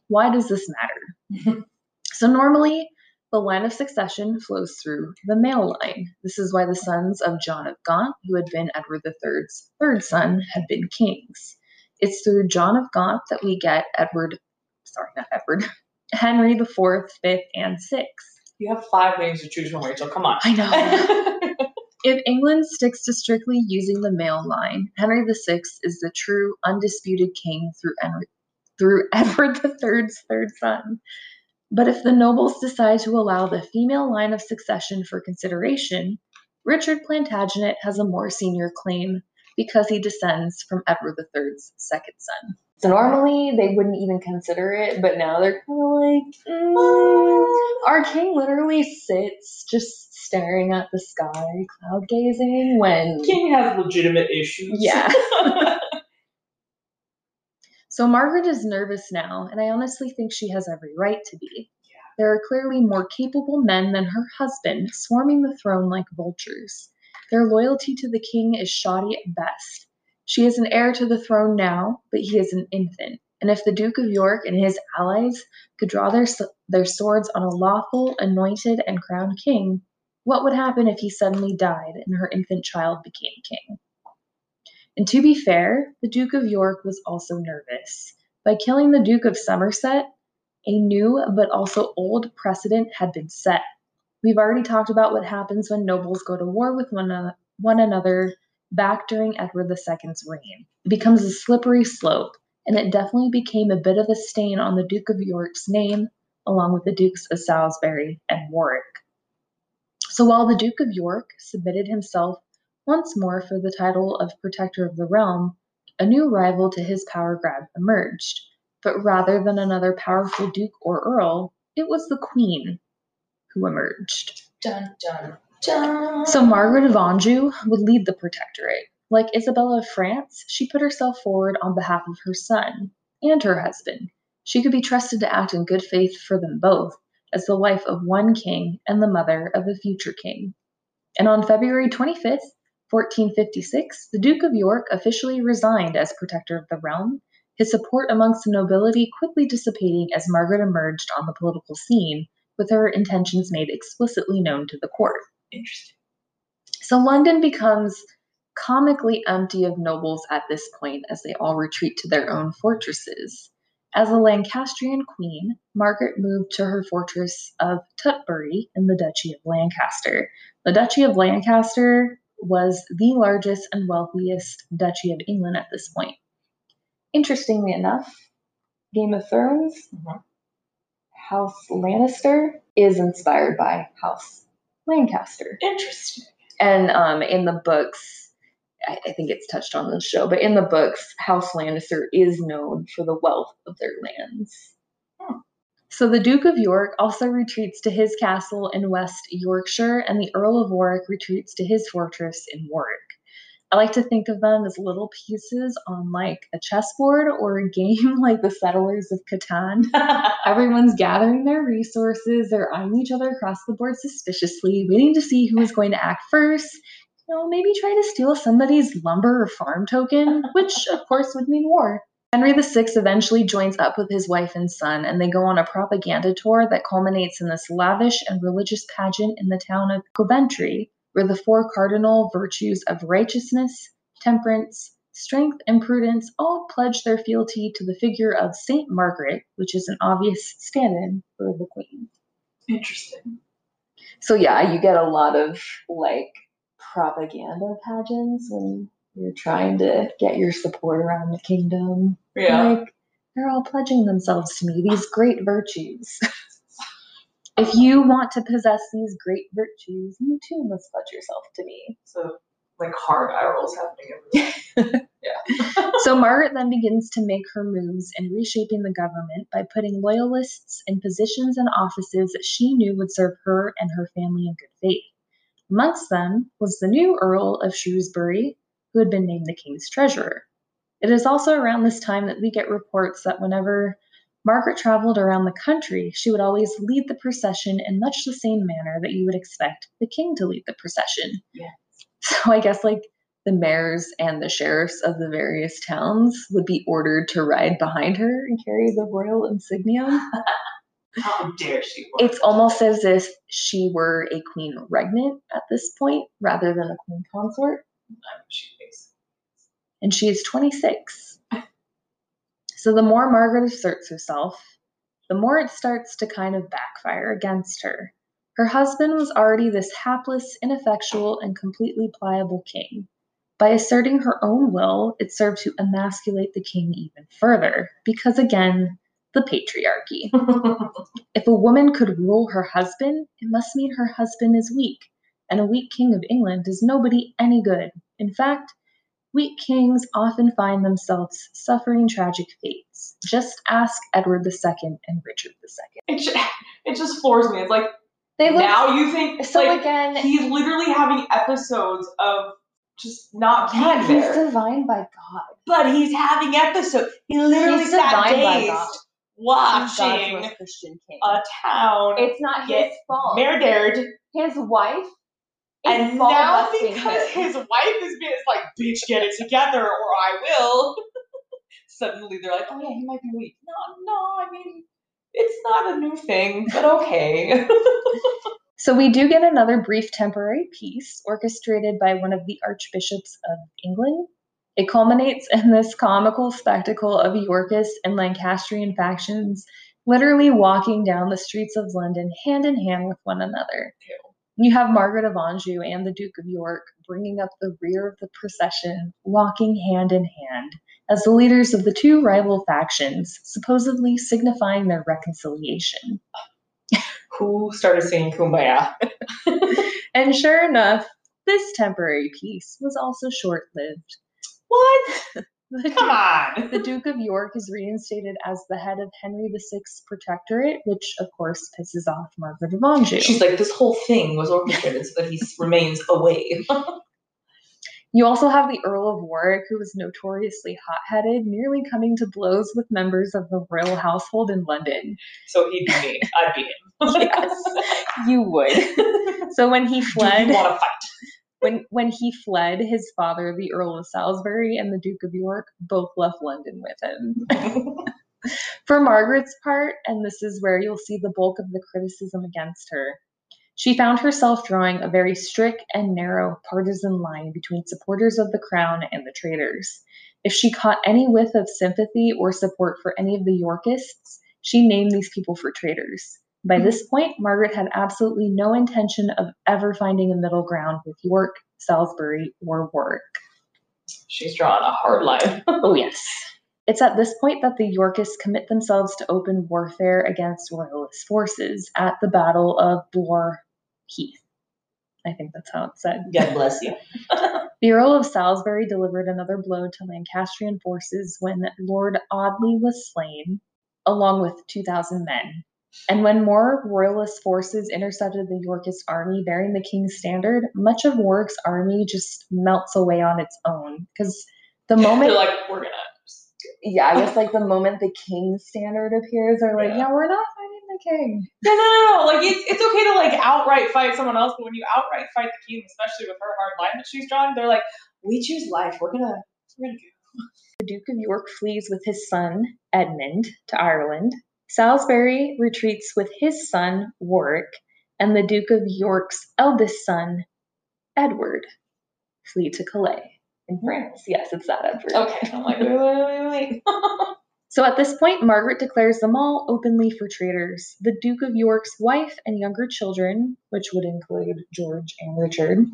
Why does this matter? so, normally, the line of succession flows through the male line. This is why the sons of John of Gaunt, who had been Edward III's third son, had been kings. It's through John of Gaunt that we get Edward, sorry, not Edward, Henry IV, Fifth, and Sixth. You have five names to choose from, Rachel. Come on. I know. If England sticks to strictly using the male line, Henry VI is the true, undisputed king through, Henry, through Edward III's third son. But if the nobles decide to allow the female line of succession for consideration, Richard Plantagenet has a more senior claim because he descends from Edward III's second son. So normally they wouldn't even consider it, but now they're kind of like, mm, our king literally sits just staring at the sky, cloud gazing when. King has legitimate issues. Yeah. So Margaret is nervous now, and I honestly think she has every right to be. There are clearly more capable men than her husband swarming the throne like vultures. Their loyalty to the king is shoddy at best. She is an heir to the throne now, but he is an infant. And if the Duke of York and his allies could draw their, their swords on a lawful, anointed, and crowned king, what would happen if he suddenly died and her infant child became king? And to be fair, the Duke of York was also nervous. By killing the Duke of Somerset, a new but also old precedent had been set. We've already talked about what happens when nobles go to war with one, one another back during Edward II's reign. It becomes a slippery slope, and it definitely became a bit of a stain on the Duke of York's name, along with the Dukes of Salisbury and Warwick. So while the Duke of York submitted himself once more for the title of Protector of the Realm, a new rival to his power grab emerged. But rather than another powerful duke or earl, it was the queen who emerged. Dun dun dun. So Margaret of Anjou would lead the protectorate. Like Isabella of France, she put herself forward on behalf of her son and her husband. She could be trusted to act in good faith for them both, as the wife of one king and the mother of a future king. And on February 25th, 1456, the Duke of York officially resigned as protector of the realm, his support amongst the nobility quickly dissipating as Margaret emerged on the political scene, with her intentions made explicitly known to the court. Interesting. So London becomes comically empty of nobles at this point as they all retreat to their own fortresses. As a Lancastrian queen, Margaret moved to her fortress of Tutbury in the Duchy of Lancaster. The Duchy of Lancaster was the largest and wealthiest duchy of England at this point. Interestingly enough, Game of Thrones, Mhm. House Lannister is inspired by House Lancaster. Interesting. And um, in the books, I, I think it's touched on in the show, but in the books, House Lannister is known for the wealth of their lands. So the Duke of York also retreats to his castle in West Yorkshire, and the Earl of Warwick retreats to his fortress in Warwick. I like to think of them as little pieces on like a chessboard or a game like the Settlers of Catan. Everyone's gathering their resources. They're eyeing each other across the board suspiciously, waiting to see who is going to act first. You know, maybe try to steal somebody's lumber or farm token, which of course would mean war. Henry VI eventually joins up with his wife and son, and they go on a propaganda tour that culminates in this lavish and religious pageant in the town of Coventry, where the four cardinal virtues of righteousness, temperance, strength, and prudence all pledge their fealty to the figure of Saint Margaret, which is an obvious stand in for the Queen. Interesting. So, yeah, you get a lot of like propaganda pageants when you're trying to get your support around the kingdom. Yeah. Like, they're all pledging themselves to me, these great virtues. if you want to possess these great virtues, you too must pledge yourself to me. So like hard eye rolls happening everywhere. Yeah. So Margaret then begins to make her moves in reshaping the government by putting loyalists in positions and offices that she knew would serve her and her family in good faith. Amongst them was the new Earl of Shrewsbury, who had been named the king's treasurer. It is also around this time that we get reports that whenever Margaret traveled around the country, she would always lead the procession in much the same manner that you would expect the king to lead the procession. Yeah. So I guess like the mayors and the sheriffs of the various towns would be ordered to ride behind her and carry the royal insignia. How dare she? It's almost as if she were a queen regnant at this point rather than a queen consort, I mean, she. And she is 26. So the more Margaret asserts herself, the more it starts to kind of backfire against her. Her husband was already this hapless, ineffectual, and completely pliable king. By asserting her own will, it served to emasculate the king even further, because again, the patriarchy. If a woman could rule her husband, it must mean her husband is weak, and a weak king of England does nobody any good. In fact, weak kings often find themselves suffering tragic fates. Just ask Edward II and Richard II. it, ju- it just floors me. It's like They look now you think so like again. he's literally having episodes of just not being God, he's there. divine by God. but he's having episodes. He literally He's sat God. Watching most Christian king. a town it's not his fault. murdered, His wife and now because his wife is being it's like, "Bitch, get it together, or I will." Suddenly, they're like, "Oh yeah, he might be weak." No, no, I mean, it's not a new thing, but okay. So we do get another brief temporary peace orchestrated by one of the archbishops of England. It culminates in this comical spectacle of Yorkist and Lancastrian factions literally walking down the streets of London hand in hand with one another. You have Margaret of Anjou and the Duke of York bringing up the rear of the procession, walking hand in hand, as the leaders of the two rival factions, supposedly signifying their reconciliation. Who started singing "Kumbaya"? And sure enough, this temporary peace was also short lived. What? The, Come on. the Duke of York is reinstated as the head of Henry VI's protectorate, which of course pisses off Margaret of Anjou. She's like, this whole thing was orchestrated so that he remains away. You also have the Earl of Warwick, who was notoriously hot headed, nearly coming to blows with members of the royal household in London. so he'd be me. I'd be him. Yes, you would. So when he Do fled, you want to fight? When when he fled, his father, the Earl of Salisbury, and the Duke of York both left London with him. For Margaret's part, and this is where you'll see the bulk of the criticism against her, she found herself drawing a very strict and narrow partisan line between supporters of the crown and the traitors. If she caught any whiff of sympathy or support for any of the Yorkists, she named these people for traitors. By this point, Margaret had absolutely no intention of ever finding a middle ground with York, Salisbury, or Warwick. She's drawn a hard line. Oh, yes. It's at this point that the Yorkists commit themselves to open warfare against Royalist forces at the Battle of Blore Heath. I think that's how it's said. God bless you. The Earl of Salisbury delivered another blow to Lancastrian forces when Lord Audley was slain, along with 2,000 men. And when more royalist forces intercepted the Yorkist army bearing the king's standard, much of Warwick's army just melts away on its own. Because the moment, They're like, we're gonna. yeah, I guess like the moment the king's standard appears, they're like, Yeah. yeah, we're not fighting the king. No, no, no, no. Like it's it's okay to like outright fight someone else, but when you outright fight the king, especially with her hard line that she's drawn, they're like, we choose life. We're gonna we're gonna go. The Duke of York flees with his son, Edmund, to Ireland. Salisbury retreats with his son, Warwick, and the Duke of York's eldest son, Edward, flee to Calais in France. Yes, it's that Edward. Okay. I'm like, wait, wait, wait, wait. So at this point, Margaret declares them all openly for traitors. The Duke of York's wife and younger children, which would include George and Richard,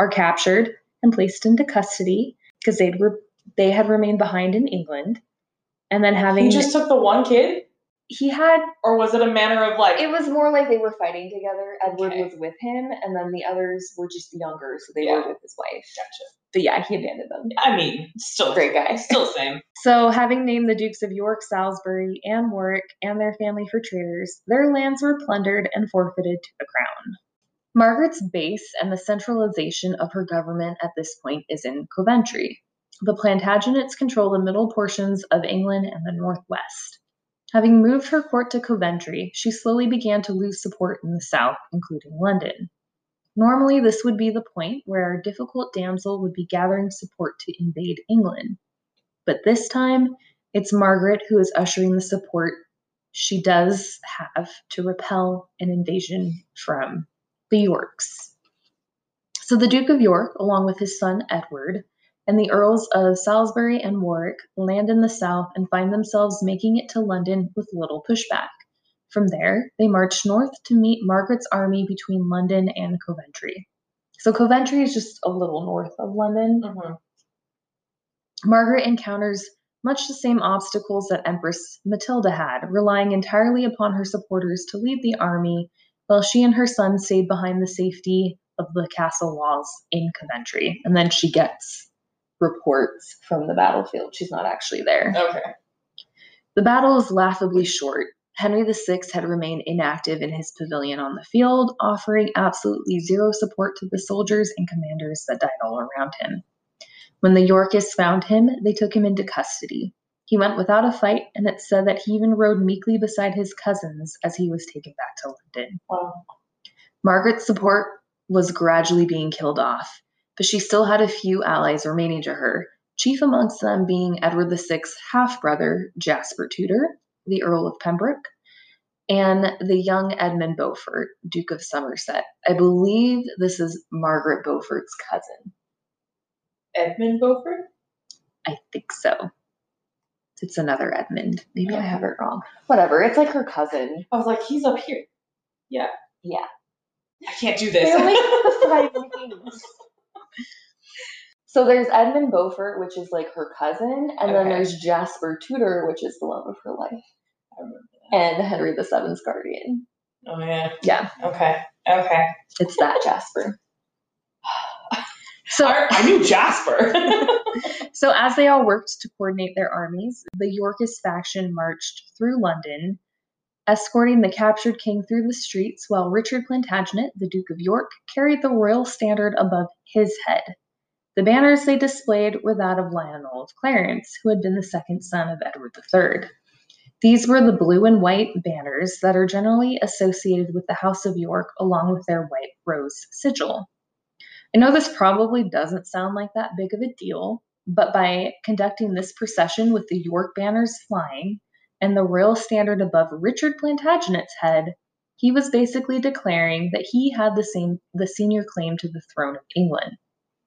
are captured and placed into custody because they'd re- they had remained behind in England. And then having He just took the one kid, he had or was it a manner of like? it was more like they were fighting together. Edward Okay. was with him, and then the others were just younger, so they Yeah. were with his wife. Gotcha. But yeah, he abandoned them. I mean, still Great guy. Still same. So, having named the Dukes of York, Salisbury, and Warwick and their family for traitors, their lands were plundered and forfeited to the crown. Margaret's base and the centralization of her government at this point is in Coventry. The Plantagenets control the middle portions of England and the northwest. Having moved her court to Coventry, she slowly began to lose support in the south, including London. Normally, this would be the point where our difficult damsel would be gathering support to invade England. But this time, it's Margaret who is ushering the support she does have to repel an invasion from the Yorks. So the Duke of York, along with his son Edward, and the Earls of Salisbury and Warwick land in the south and find themselves making it to London with little pushback. From there, they march north to meet Margaret's army between London and Coventry. So Coventry is just a little north of London. Mhm. Margaret encounters much the same obstacles that Empress Matilda had, relying entirely upon her supporters to lead the army, while she and her son stayed behind the safety of the castle walls in Coventry. And then she gets reports from the battlefield. She's not actually there. Okay. The battle is laughably short. Henry VI had remained inactive in his pavilion on the field, offering absolutely zero support to the soldiers and commanders that died all around him. When the Yorkists found him, they took him into custody. He went without a fight, and it's said that he even rode meekly beside his cousins as he was taken back to London. Well, Margaret's support was gradually being killed off, but she still had a few allies remaining to her, chief amongst them being Edward VI's half brother, Jasper Tudor, the Earl of Pembroke, and the young Edmund Beaufort, Duke of Somerset. I believe this is Margaret Beaufort's cousin. Edmund Beaufort. I think so. It's another Edmund. Maybe I have it wrong. Whatever. It's like her cousin. I was like, he's up here. Yeah. Yeah. I can't do this. They're like me. So there's Edmund Beaufort, which is like her cousin, and then there's Jasper Tudor, which is the love of her life, I remember that. and Henry VII's guardian. Oh yeah. Yeah, Okay. Okay. it's that Jasper. So, I, I knew Jasper. so as they all worked to coordinate their armies, the Yorkist faction marched through London, escorting the captured king through the streets, while Richard Plantagenet, the Duke of York, carried the royal standard above his head. The banners they displayed were that of Lionel of Clarence, who had been the second son of Edward III. These were the blue and white banners that are generally associated with the House of York, along with their white rose sigil. I know this probably doesn't sound like that big of a deal, but by conducting this procession with the York banners flying and the royal standard above Richard Plantagenet's head, he was basically declaring that he had the same the senior claim to the throne of England.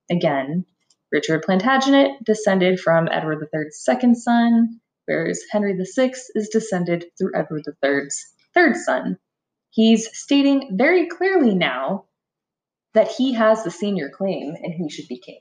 Again, Richard Plantagenet descended from Edward III's second son, whereas Henry VI is descended through Edward III's third son. He's stating very clearly now that he has the senior claim and he should be king.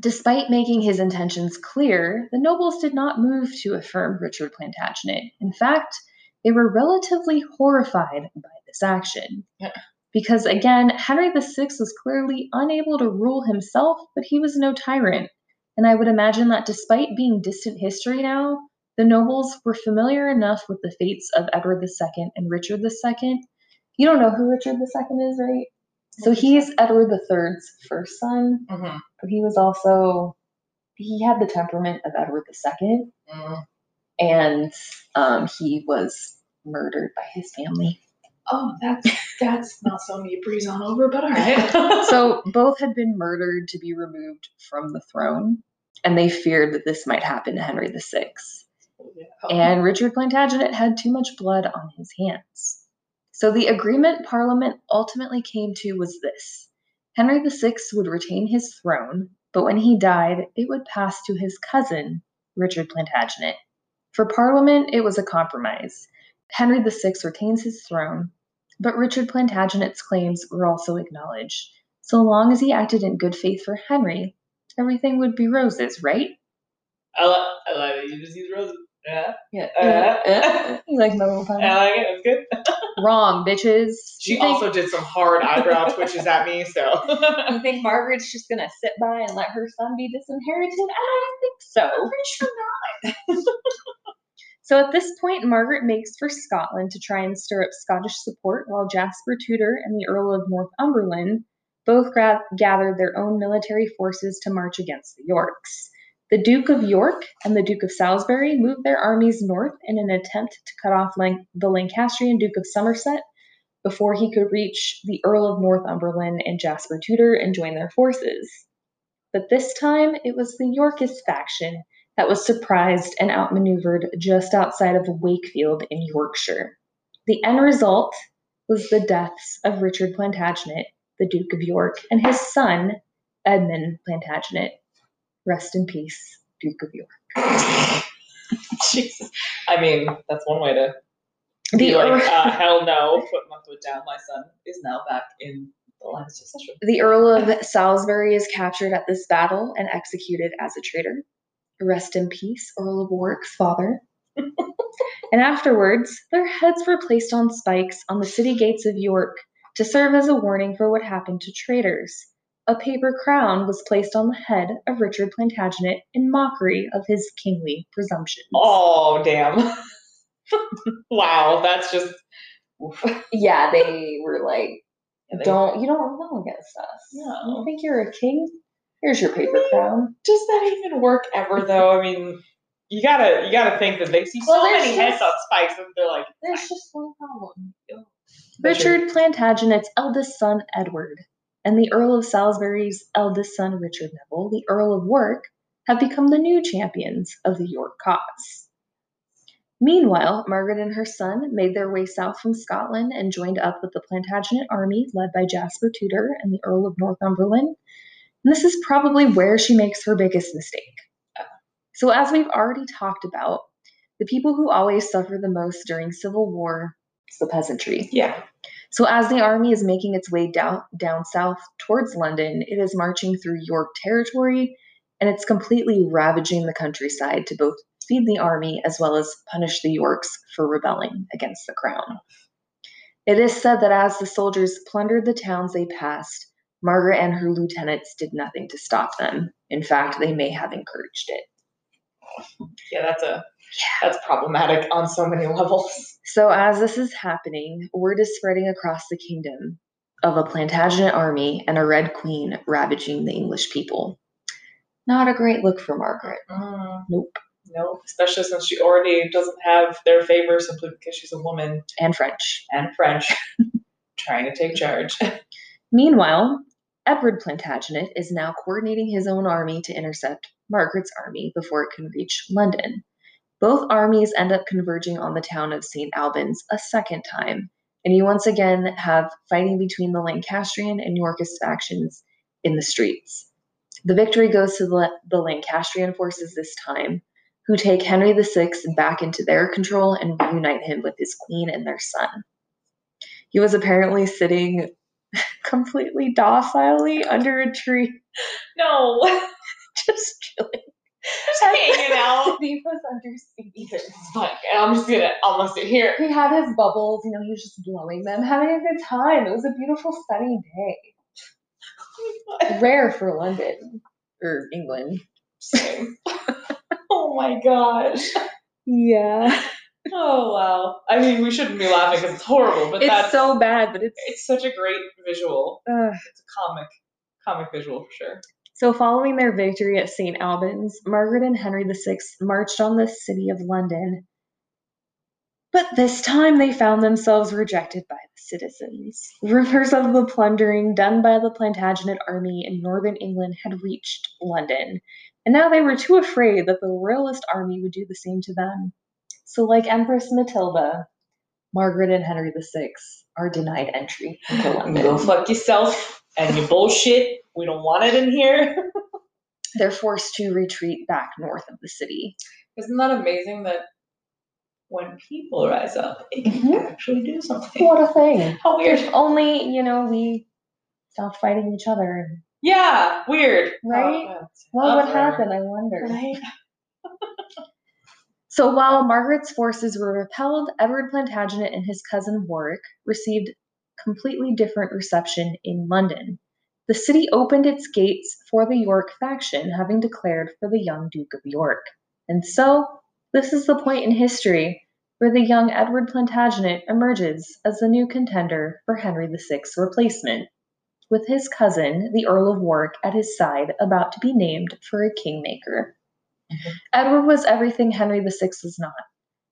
Despite making his intentions clear, the nobles did not move to affirm Richard Plantagenet. In fact, they were relatively horrified by this action. Yeah. Because again, Henry VI was clearly unable to rule himself, but he was no tyrant. And I would imagine that despite being distant history now, the nobles were familiar enough with the fates of Edward II and Richard II. You don't know who Richard II is, right? So he's Edward III's first son, Mhm. but he was also he had the temperament of Edward II, Mm. and um, he was murdered by his family. Oh, that's that's not something you breeze on over, but all right. So both had been murdered to be removed from the throne, and they feared that this might happen to Henry VI. And Richard Plantagenet had too much blood on his hands. So the agreement Parliament ultimately came to was this Henry VI would retain his throne, but when he died, it would pass to his cousin, Richard Plantagenet. For Parliament, it was a compromise. Henry VI retains his throne, but Richard Plantagenet's claims were also acknowledged. So long as he acted in good faith for Henry, everything would be roses, right? I like I like that you just use roses. Yeah, Yeah. Uh, you like my little pun? I like it. It's good. Wrong, bitches. She think, also did some hard eyebrow twitches at me, so you think Margaret's just gonna sit by and let her son be disinherited? I don't think so. pretty sure not. so at this point, Margaret makes for Scotland to try and stir up Scottish support, while Jasper Tudor and the Earl of Northumberland both gra- gathered their own military forces to march against the Yorks. The Duke of York and the Duke of Salisbury moved their armies north in an attempt to cut off the Lancastrian Duke of Somerset before he could reach the Earl of Northumberland and Jasper Tudor and join their forces. But this time, it was the Yorkist faction that was surprised and outmaneuvered just outside of Wakefield in Yorkshire. The end result was the deaths of Richard Plantagenet, the Duke of York, and his son, Edmund Plantagenet. Rest in peace, Duke of York. Jesus. I mean, that's one way to The be like, Earl- uh, hell no, put my foot down. My son is now back in the line of succession. The Earl of Salisbury is captured at this battle and executed as a traitor. Rest in peace, Earl of Warwick's father. and afterwards, their heads were placed on spikes on the city gates of York to serve as a warning for what happened to traitors. A paper crown was placed on the head of Richard Plantagenet in mockery of his kingly presumptions. Oh, damn. wow, that's just. Yeah, they were like, they- don't, you don't rebel against us. No. You think you're a king? Here's your paper crown. Does that even work ever, though? I mean, you gotta you gotta think that they see so Well, there's many heads on spikes and they're like, There's just one problem. But you're- Richard Plantagenet's eldest son, Edward, and the Earl of Salisbury's eldest son, Richard Neville, the Earl of Warwick, have become the new champions of the York cause. Meanwhile, Margaret and her son made their way south from Scotland and joined up with the Plantagenet army led by Jasper Tudor and the Earl of Northumberland. And this is probably where she makes her biggest mistake. So, as we've already talked about, the people who always suffer the most during civil war is the peasantry. yeah, So, as the army is making its way down, down south towards London, it is marching through York territory and it's completely ravaging the countryside to both feed the army as well as punish the Yorks for rebelling against the crown. It is said that as the soldiers plundered the towns they passed, Margaret and her lieutenants did nothing to stop them. In fact, they may have encouraged it. yeah, that's a that's problematic on so many levels. So, as this is happening, word is spreading across the kingdom of a Plantagenet army and a Red Queen ravaging the English people. Not a great look for Margaret. Mm. Nope. Nope. Especially since she already doesn't have their favor simply because she's a woman And French. and French trying to take charge. Meanwhile, Edward Plantagenet is now coordinating his own army to intercept Margaret's army before it can reach London. Both armies end up converging on the town of St. Albans a second time, and you once again have fighting between the Lancastrian and Yorkist factions in the streets. The victory goes to the, the Lancastrian forces this time, who take Henry VI back into their control and reunite him with his queen and their son. He was apparently sitting completely docilely under a tree, No, just chilling. Just hanging out. He was under fine. I'm just gonna, I'm gonna sit here. He had his bubbles, you know, he was just blowing them, having a good time. It was a beautiful sunny day. Rare for London or England. Oh my gosh. Yeah. Oh wow. I mean, we shouldn't be laughing because it's horrible, but It's that's so bad, but it's. it's such a great visual. Uh. It's a comic, comic visual for sure. So, following their victory at St. Albans, Margaret and Henry VI marched on the city of London. But this time they found themselves rejected by the citizens. Rumors of the plundering done by the Plantagenet army in northern England had reached London, and now they were too afraid that the Royalist army would do the same to them. So, like Empress Matilda, Margaret and Henry VI are denied entry into Go fuck yourself and your bullshit. We don't want it in here. They're forced to retreat back north of the city. Isn't that amazing that when people rise up, it can Mhm. actually do something? What a thing! How weird. If only, you know, we stopped fighting each other. Yeah, weird. Right? Oh, What Up would happen, I wonder. Right? So while Margaret's forces were repelled, Edward Plantagenet and his cousin Warwick received completely different reception in London. The city opened its gates for the York faction, having declared for the young Duke of York. And so, this is the point in history where the young Edward Plantagenet emerges as the new contender for Henry VI's replacement, with his cousin, the Earl of Warwick, at his side, about to be named for a kingmaker. Mm-hmm. Edward was everything Henry VI was not.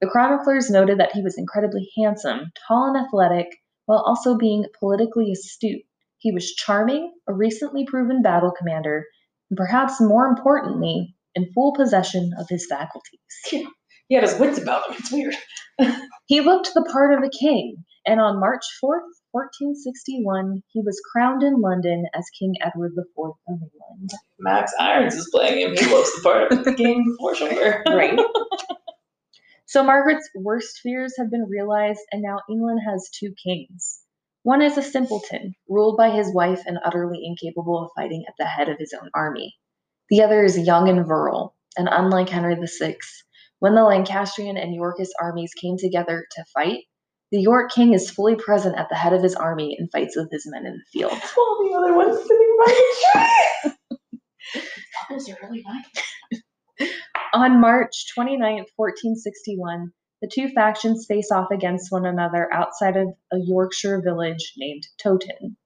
The chroniclers noted that he was incredibly handsome, tall, and athletic, while also being politically astute. He was charming, a recently proven battle commander, and perhaps more importantly, in full possession of his faculties. He had his wits about him. It's weird. He looked the part of a king, and on March 4th, 1461, he was crowned in London as King Edward IV of England. Max Irons is playing him. He looks the part of the game for sure. Right. So Margaret's worst fears have been realized, and now England has two kings. One is a simpleton, ruled by his wife and utterly incapable of fighting at the head of his own army. The other is young and virile, and unlike Henry VI, when the Lancastrian and Yorkist armies came together to fight, the York king is fully present at the head of his army and fights with his men in the field. While the other one's sitting by the tree. Couples are really nice. On March 29, 1461, the two factions face off against one another outside of a Yorkshire village named Towton.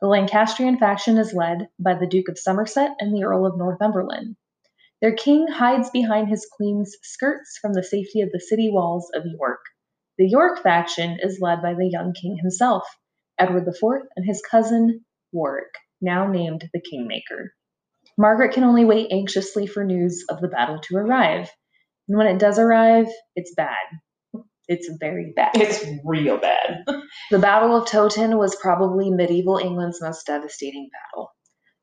The Lancastrian faction is led by the Duke of Somerset and the Earl of Northumberland. Their king hides behind his queen's skirts from the safety of the city walls of York. The York faction is led by the young king himself, Edward IV, and his cousin Warwick, now named the Kingmaker. Margaret can only wait anxiously for news of the battle to arrive. And when it does arrive, it's bad. It's very bad. It's real bad. The Battle of Towton was probably medieval England's most devastating battle.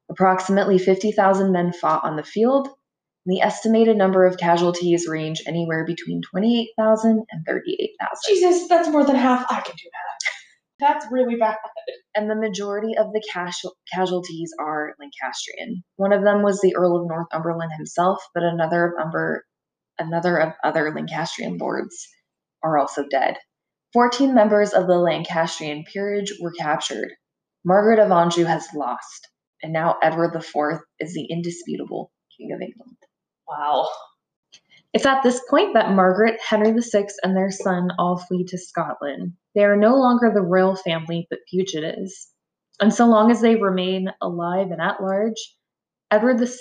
Approximately 50,000 men fought on the field, and the estimated number of casualties range anywhere between 28,000 and 38,000. Jesus, that's more than half. I can do that. That's really bad. and the majority of the casu- casualties are Lancastrian. One of them was the Earl of Northumberland himself, but another of Umber, another of other Lancastrian lords are also dead. Fourteen members of the Lancastrian peerage were captured. Margaret of Anjou has lost, and now Edward IV is the indisputable King of England. Wow. It's at this point that Margaret, Henry VI, and their son all flee to Scotland. They are no longer the royal family, but fugitives. And so long as they remain alive and at large, Edward, the,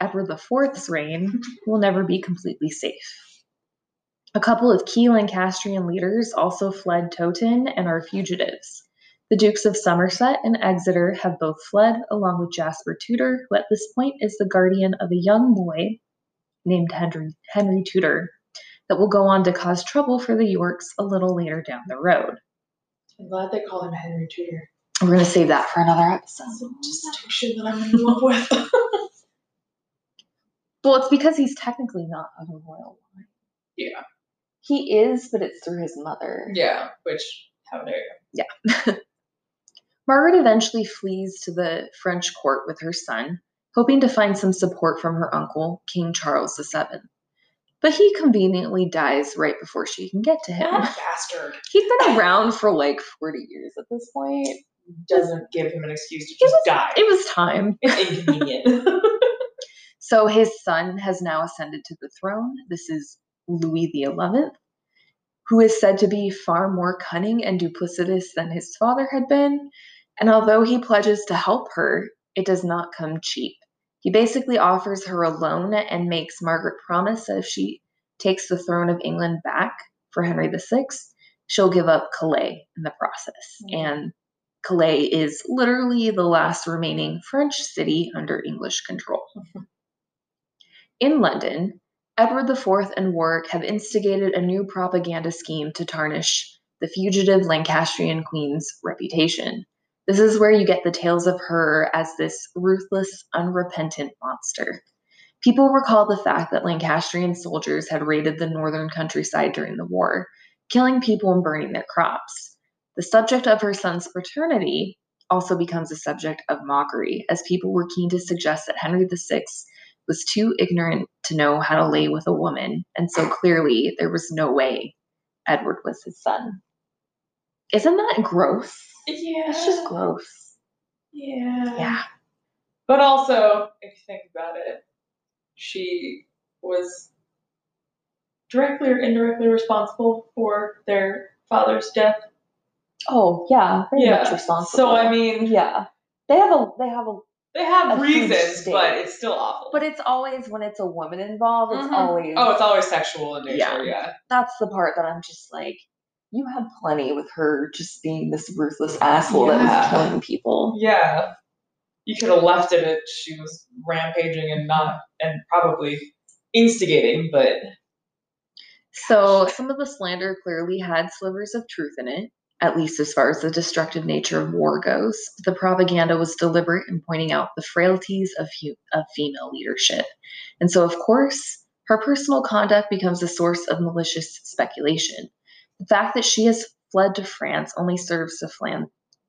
Edward IV's reign will never be completely safe. A couple of key Lancastrian leaders also fled Towton and are fugitives. The Dukes of Somerset and Exeter have both fled, along with Jasper Tudor, who at this point is the guardian of a young boy named Henry, Henry Tudor that will go on to cause trouble for the Yorks a little later down the road. I'm glad they call him Henry Tudor. We're going to save that for another episode. Just two shit that I'm in love with. Well, it's because he's technically not of a royal line. Yeah. He is, but it's through his mother. Yeah, which how dare you? Yeah. Margaret eventually flees to the French court with her son, hoping to find some support from her uncle, King Charles VII. But he conveniently dies right before she can get to him. That bastard He's been around for like 40 years at this point. doesn't give him an excuse to just was, die. it was time. It's inconvenient. So his son has now ascended to the throne. This is Louis XI, who is said to be far more cunning and duplicitous than his father had been. And although he pledges to help her, it does not come cheap. He basically offers her a loan and makes Margaret promise that if she takes the throne of England back for Henry VI, she'll give up Calais in the process. Mm. And Calais is literally the last remaining French city under English control. In London, Edward IV and Warwick have instigated a new propaganda scheme to tarnish the fugitive Lancastrian queen's reputation. This is where you get the tales of her as this ruthless, unrepentant monster. People recall the fact that Lancastrian soldiers had raided the northern countryside during the war, killing people and burning their crops. The subject of her son's paternity also becomes a subject of mockery, as people were keen to suggest that Henry VI was too ignorant to know how to lay with a woman, and so clearly there was no way Edward was his son. Isn't that gross? yeah. It's just gross. Yeah. Yeah. But also, if you think about it, she was directly or indirectly responsible for their father's death. Oh yeah, very yeah. much responsible. So I mean, yeah, they have a they have a, they have reasons, but it's still awful. but it's always when it's a woman involved. It's Mhm. always oh, it's always sexual in nature. Yeah. Yeah. that's the part that I'm just like, you had plenty with her just being this ruthless asshole that Yeah. was killing people. Yeah. You could have left it at she was rampaging and not and probably instigating, but So some of the slander clearly had slivers of truth in it, at least as far as the destructive nature of war goes. The propaganda was deliberate in pointing out the frailties of, hu- of female leadership. And so, of course, her personal conduct becomes a source of malicious speculation. The fact that she has fled to France only serves to,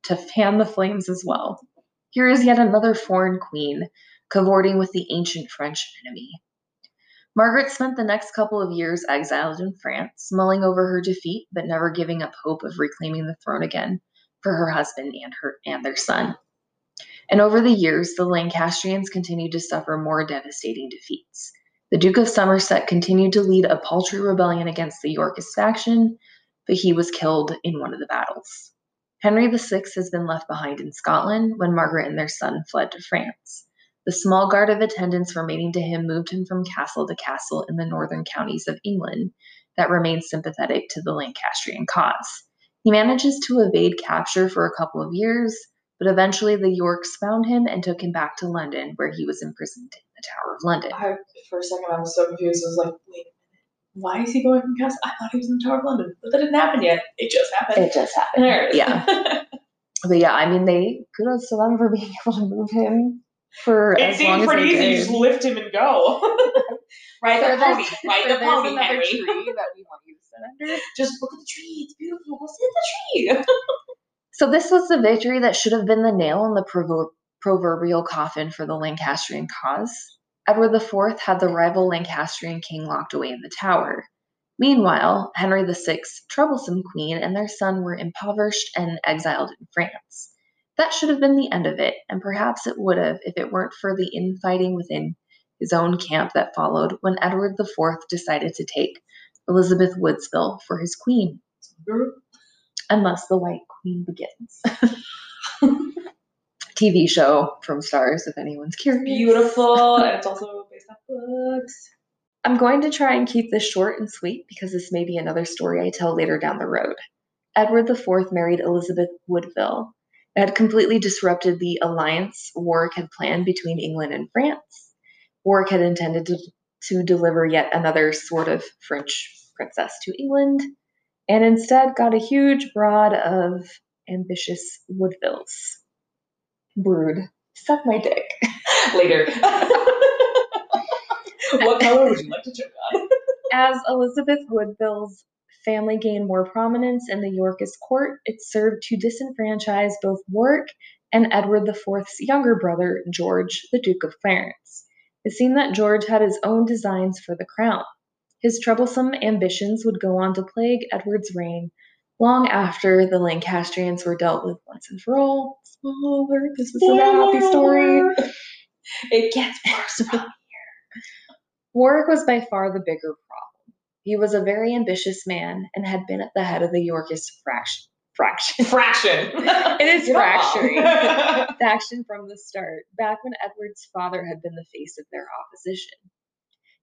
to fan the flames as well. Here is yet another foreign queen cavorting with the ancient French enemy. Margaret spent the next couple of years exiled in France, mulling over her defeat but never giving up hope of reclaiming the throne again for her husband and her and their son. And over the years, the Lancastrians continued to suffer more devastating defeats. The Duke of Somerset continued to lead a paltry rebellion against the Yorkist faction, but he was killed in one of the battles. Henry VI has been left behind in Scotland when Margaret and their son fled to France. The small guard of attendants remaining to him moved him from castle to castle in the northern counties of England that remained sympathetic to the Lancastrian cause. He manages to evade capture for a couple of years, but eventually the Yorks found him and took him back to London, where he was imprisoned in the Tower of London. I for a second I was so confused. I was like, wait a minute. Why is he going from Castle? I thought he was in the Tower of London. But that didn't happen yet. It just happened. It just happened. there it is. Yeah. But yeah, I mean, they kudos to them for being able to move him for it as seemed pretty easy. You just lift him and go. right, So the pony. so the pony, Henry. tree that we want you to sit under. Just look at the tree. It's beautiful. Go sit in the tree. So this was the victory that should have been the nail in the provo- proverbial coffin for the Lancastrian cause. Edward IV had the rival Lancastrian king locked away in the tower. Meanwhile, Henry VI's troublesome queen and their son were impoverished and exiled in France. That should have been the end of it, and perhaps it would have if it weren't for the infighting within his own camp that followed when Edward IV decided to take Elizabeth Woodville for his queen. Unless the White Queen begins. TV show from Starz, if anyone's curious. Beautiful. and it's also based on books. I'm going to try and keep this short and sweet because this may be another story I tell later down the road. Edward IV married Elizabeth Woodville. It had completely disrupted the alliance Warwick had planned between England and France. Warwick had intended to, to deliver yet another sort of French princess to England, and instead got a huge brood of ambitious Woodvilles. Brood. Suck my dick. Later. what color would you like to choke on? As Elizabeth Woodville's family gained more prominence in the Yorkist court, it served to disenfranchise both Warwick and Edward IV's younger brother, George, the Duke of Clarence. It seemed that George had his own designs for the crown. His troublesome ambitions would go on to plague Edward's reign long after the Lancastrians were dealt with once and for all. Spoiler, this is a happy story. It gets worse from Warwick was by far the bigger. He was a very ambitious man and had been at the head of the Yorkist fraction. Fraction. fraction. It is fracturing. faction from the start, back when Edward's father had been the face of their opposition.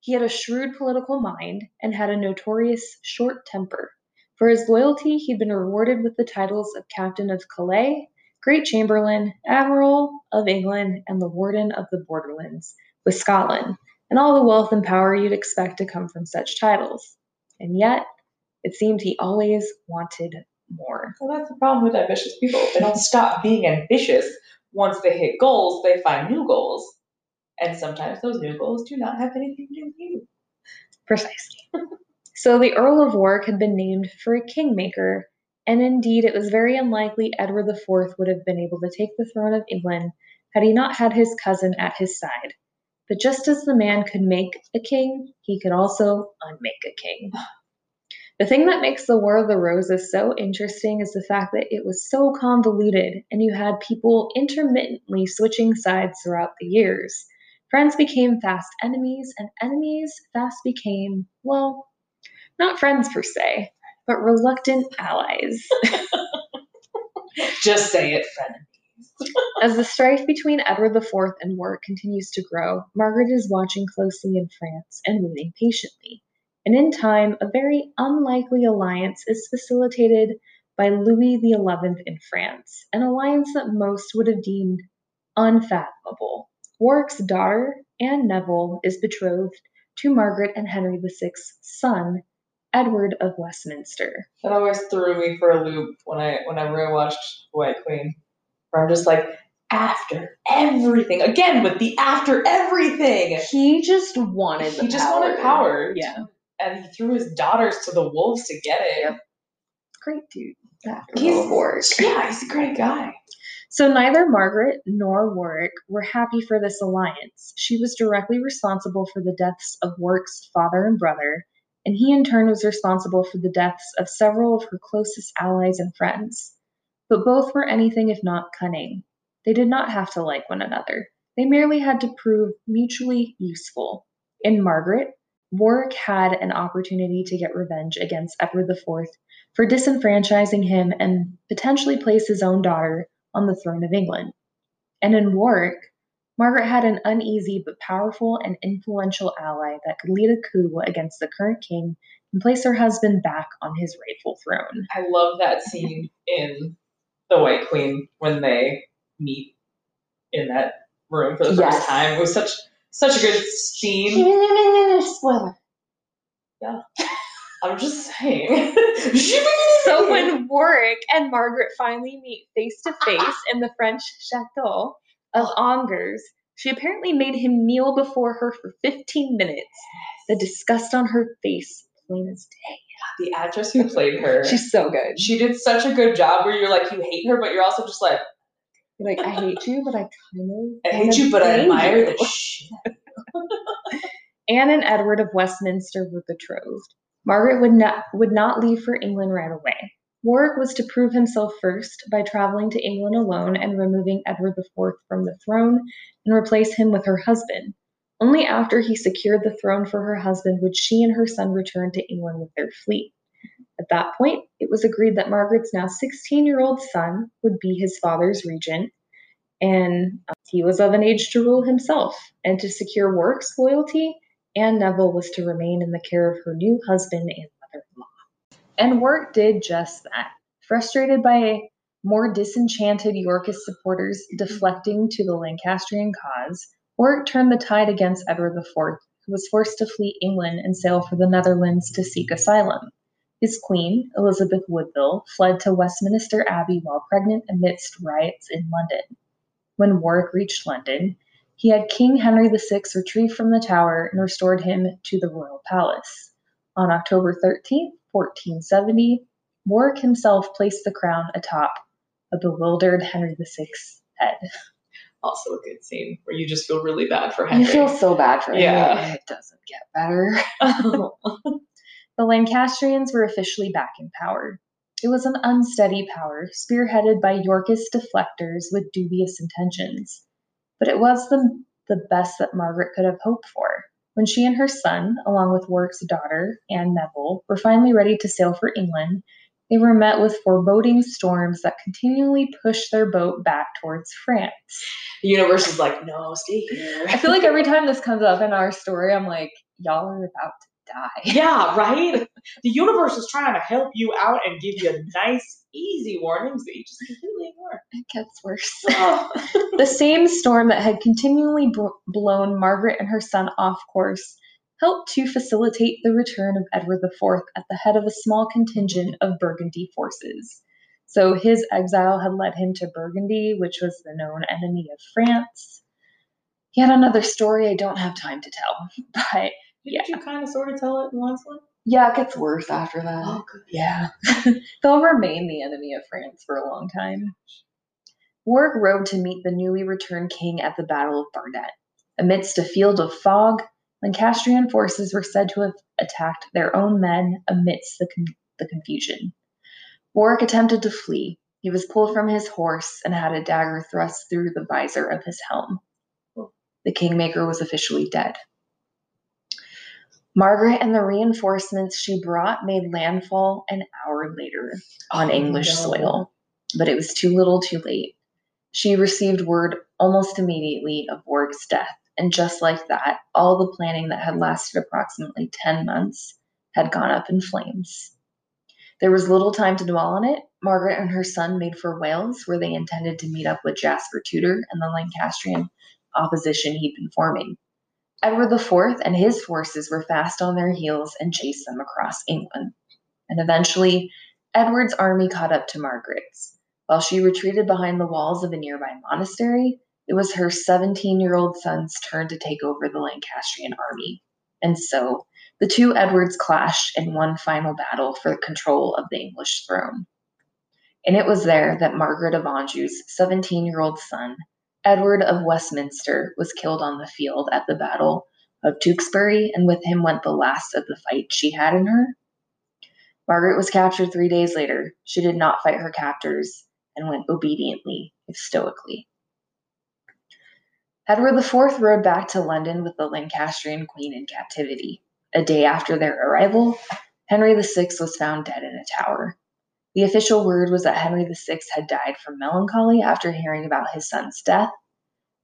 He had a shrewd political mind and had a notorious short temper. For his loyalty, he'd been rewarded with the titles of Captain of Calais, Great Chamberlain, Admiral of England, and the Warden of the Borderlands with Scotland, and all the wealth and power you'd expect to come from such titles. And yet, it seemed he always wanted more. Well, that's the problem with ambitious people. They don't stop being ambitious. Once they hit goals, they find new goals. And sometimes those new goals do not have anything to do with you. Precisely. so the Earl of Warwick had been named for a kingmaker, and indeed it was very unlikely Edward IV would have been able to take the throne of England had he not had his cousin at his side. But just as the man could make a king, he could also unmake a king. The thing that makes the War of the Roses so interesting is the fact that it was so convoluted and you had people intermittently switching sides throughout the years. Friends became fast enemies, and enemies fast became, well, not friends per se, but reluctant allies. Just say it, friend. As the strife between Edward IV and Warwick continues to grow, Margaret is watching closely in France and waiting patiently. And in time, a very unlikely alliance is facilitated by Louis XI in France, an alliance that most would have deemed unfathomable. Warwick's daughter, Anne Neville, is betrothed to Margaret and Henry VI's son, Edward of Westminster. That always threw me for a loop when I whenever I watched White Queen. Where I'm just like, after everything. Again with the after everything. He just wanted He just wanted power. Yeah. And he threw his daughters to the wolves to get it. Yep. Great dude. He's- Warwick. Yeah, he's a great guy. So neither Margaret nor Warwick were happy for this alliance. She was directly responsible for the deaths of Warwick's father and brother, and he in turn was responsible for the deaths of several of her closest allies and friends. But both were anything if not cunning. They did not have to like one another. They merely had to prove mutually useful. In Margaret, Warwick had an opportunity to get revenge against Edward IV for disenfranchising him and potentially place his own daughter on the throne of England. And in Warwick, Margaret had an uneasy but powerful and influential ally that could lead a coup against the current king and place her husband back on his rightful throne. I love that scene in The White Queen when they meet in that room for the Yes. first time. It was such such a good scene. Spoiler. I'm just saying. So when Warwick and Margaret finally meet face to face in the French chateau of Angers, she apparently made him kneel before her for 15 minutes. The disgust on her face, plain as day. The actress who played her, She's so good. she did such a good job where you're like you hate her, but you're also just like Like, I hate you, but I kind of I hate you, but I admire the shit. Anne and Edward of Westminster were betrothed. Margaret would not would not leave for England right away. Warwick was to prove himself first by traveling to England alone and removing Edward IV from the throne and replace him with her husband. Only after he secured the throne for her husband would she and her son return to England with their fleet. At that point, it was agreed that Margaret's now 16 year old son would be his father's regent, and uh, he was of an age to rule himself. And to secure Warwick's loyalty, Anne Neville was to remain in the care of her new husband and mother in law. And Warwick did just that. Frustrated by more disenchanted Yorkist supporters deflecting to the Lancastrian cause, Warwick turned the tide against Edward IV, who was forced to flee England and sail for the Netherlands to seek asylum. His queen, Elizabeth Woodville, fled to Westminster Abbey while pregnant amidst riots in London. When Warwick reached London, he had King Henry VI retrieved from the tower and restored him to the royal palace. On October 13, 1470, Warwick himself placed the crown atop a bewildered Henry VI's head. Also a good scene where you just feel really bad for Henry. You feel so bad for him. Yeah. It doesn't get better. the Lancastrians were officially back in power. It was an unsteady power, spearheaded by Yorkist deflectors with dubious intentions. But it was the, the best that Margaret could have hoped for. When she and her son, along with Warwick's daughter, Anne Neville, were finally ready to sail for England, they were met with foreboding storms that continually pushed their boat back towards France. the universe is like, no, stay here. I feel like every time this comes up in our story, I'm like, y'all are about to die. yeah, right? The universe is trying to help you out and give you nice, easy warnings that you just completely ignore. It gets worse. the same storm that had continually blown Margaret and her son off course helped to facilitate the return of Edward IV at the head of a small contingent of Burgundy forces. So his exile had led him to Burgundy, which was the known enemy of France. Yet another story I don't have time to tell, but Didn't you kind of sort of tell it in last one? yeah, it gets worse after that. Oh, good. Yeah. They'll remain the enemy of France for a long time. Warwick rode to meet the newly returned king at the Battle of Barnet. Amidst a field of fog, Lancastrian forces were said to have attacked their own men amidst the, con- the confusion. Warwick attempted to flee. He was pulled from his horse and had a dagger thrust through the visor of his helm. The kingmaker was officially dead. Margaret and the reinforcements she brought made landfall an hour later on Oh, English soil, but it was too little too late. She received word almost immediately of Warwick's death, and just like that, all the planning that had lasted approximately 10 months had gone up in flames. There was little time to dwell on it. Margaret and her son made for Wales, where they intended to meet up with Jasper Tudor and the Lancastrian opposition he'd been forming. Edward IV and his forces were fast on their heels and chased them across England. And eventually, Edward's army caught up to Margaret's. While she retreated behind the walls of a nearby monastery, it was her 17 year old son's turn to take over the Lancastrian army. And so, the two Edwards clashed in one final battle for control of the English throne. And it was there that Margaret of Anjou's 17 year old son, Edward of Westminster, was killed on the field at the Battle of Tewkesbury, and with him went the last of the fight she had in her. Margaret was captured three days later. She did not fight her captors and went obediently, if stoically. Edward IV rode back to London with the Lancastrian queen in captivity. A day after their arrival, Henry VI was found dead in a tower. The official word was that Henry VI had died from melancholy after hearing about his son's death,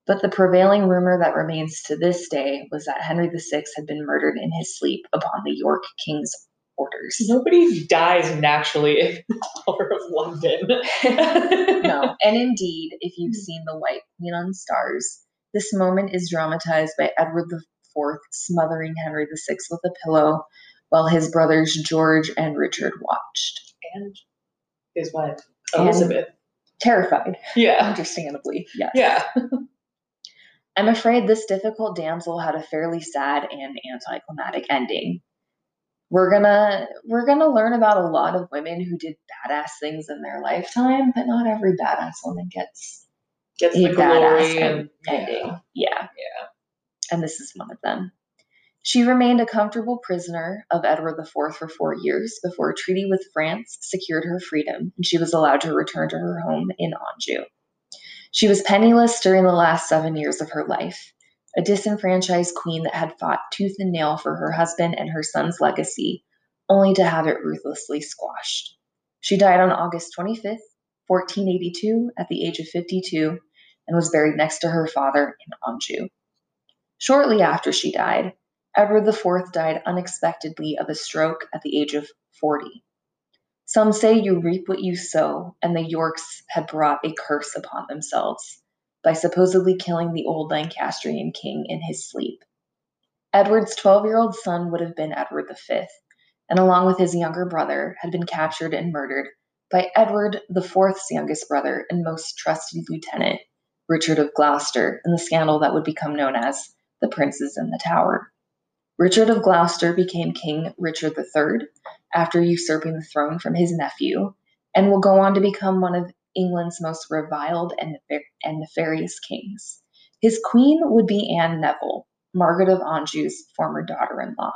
but the prevailing rumor that remains to this day was that Henry VI had been murdered in his sleep upon the York king's orders. Nobody dies naturally in the Tower of London. no, and indeed, if you've seen The White Queen on Starz, this moment is dramatized by Edward IV smothering Henry VI with a pillow while his brothers George and Richard watched. And his wife, And- Elizabeth. Terrified, Yeah. understandably, yes. Yeah. I'm afraid this difficult damsel had a fairly sad and anticlimactic ending. We're gonna we're gonna learn about a lot of women who did badass things in their lifetime, but not every badass woman gets Gets a the badass glory and ending. yeah. Yeah. Yeah. And this is one of them. She remained a comfortable prisoner of Edward IV for four years before a treaty with France secured her freedom and she was allowed to return to her home in Anjou. She was penniless during the last seven years of her life, a disenfranchised queen that had fought tooth and nail for her husband and her son's legacy, only to have it ruthlessly squashed. She died on August 25th, 1482, at the age of 52, and was buried next to her father in Anjou. Shortly after she died, Edward IV died unexpectedly of a stroke at the age of 40. Some say you reap what you sow, and the Yorks had brought a curse upon themselves by supposedly killing the old Lancastrian king in his sleep. Edward's 12 year old son would have been Edward V, and along with his younger brother, had been captured and murdered by Edward IV's youngest brother and most trusted lieutenant, Richard of Gloucester, in the scandal that would become known as the Princes in the Tower. Richard of Gloucester became King Richard III after usurping the throne from his nephew, and will go on to become one of England's most reviled and, and nefarious kings. His queen would be Anne Neville, Margaret of Anjou's former daughter in law.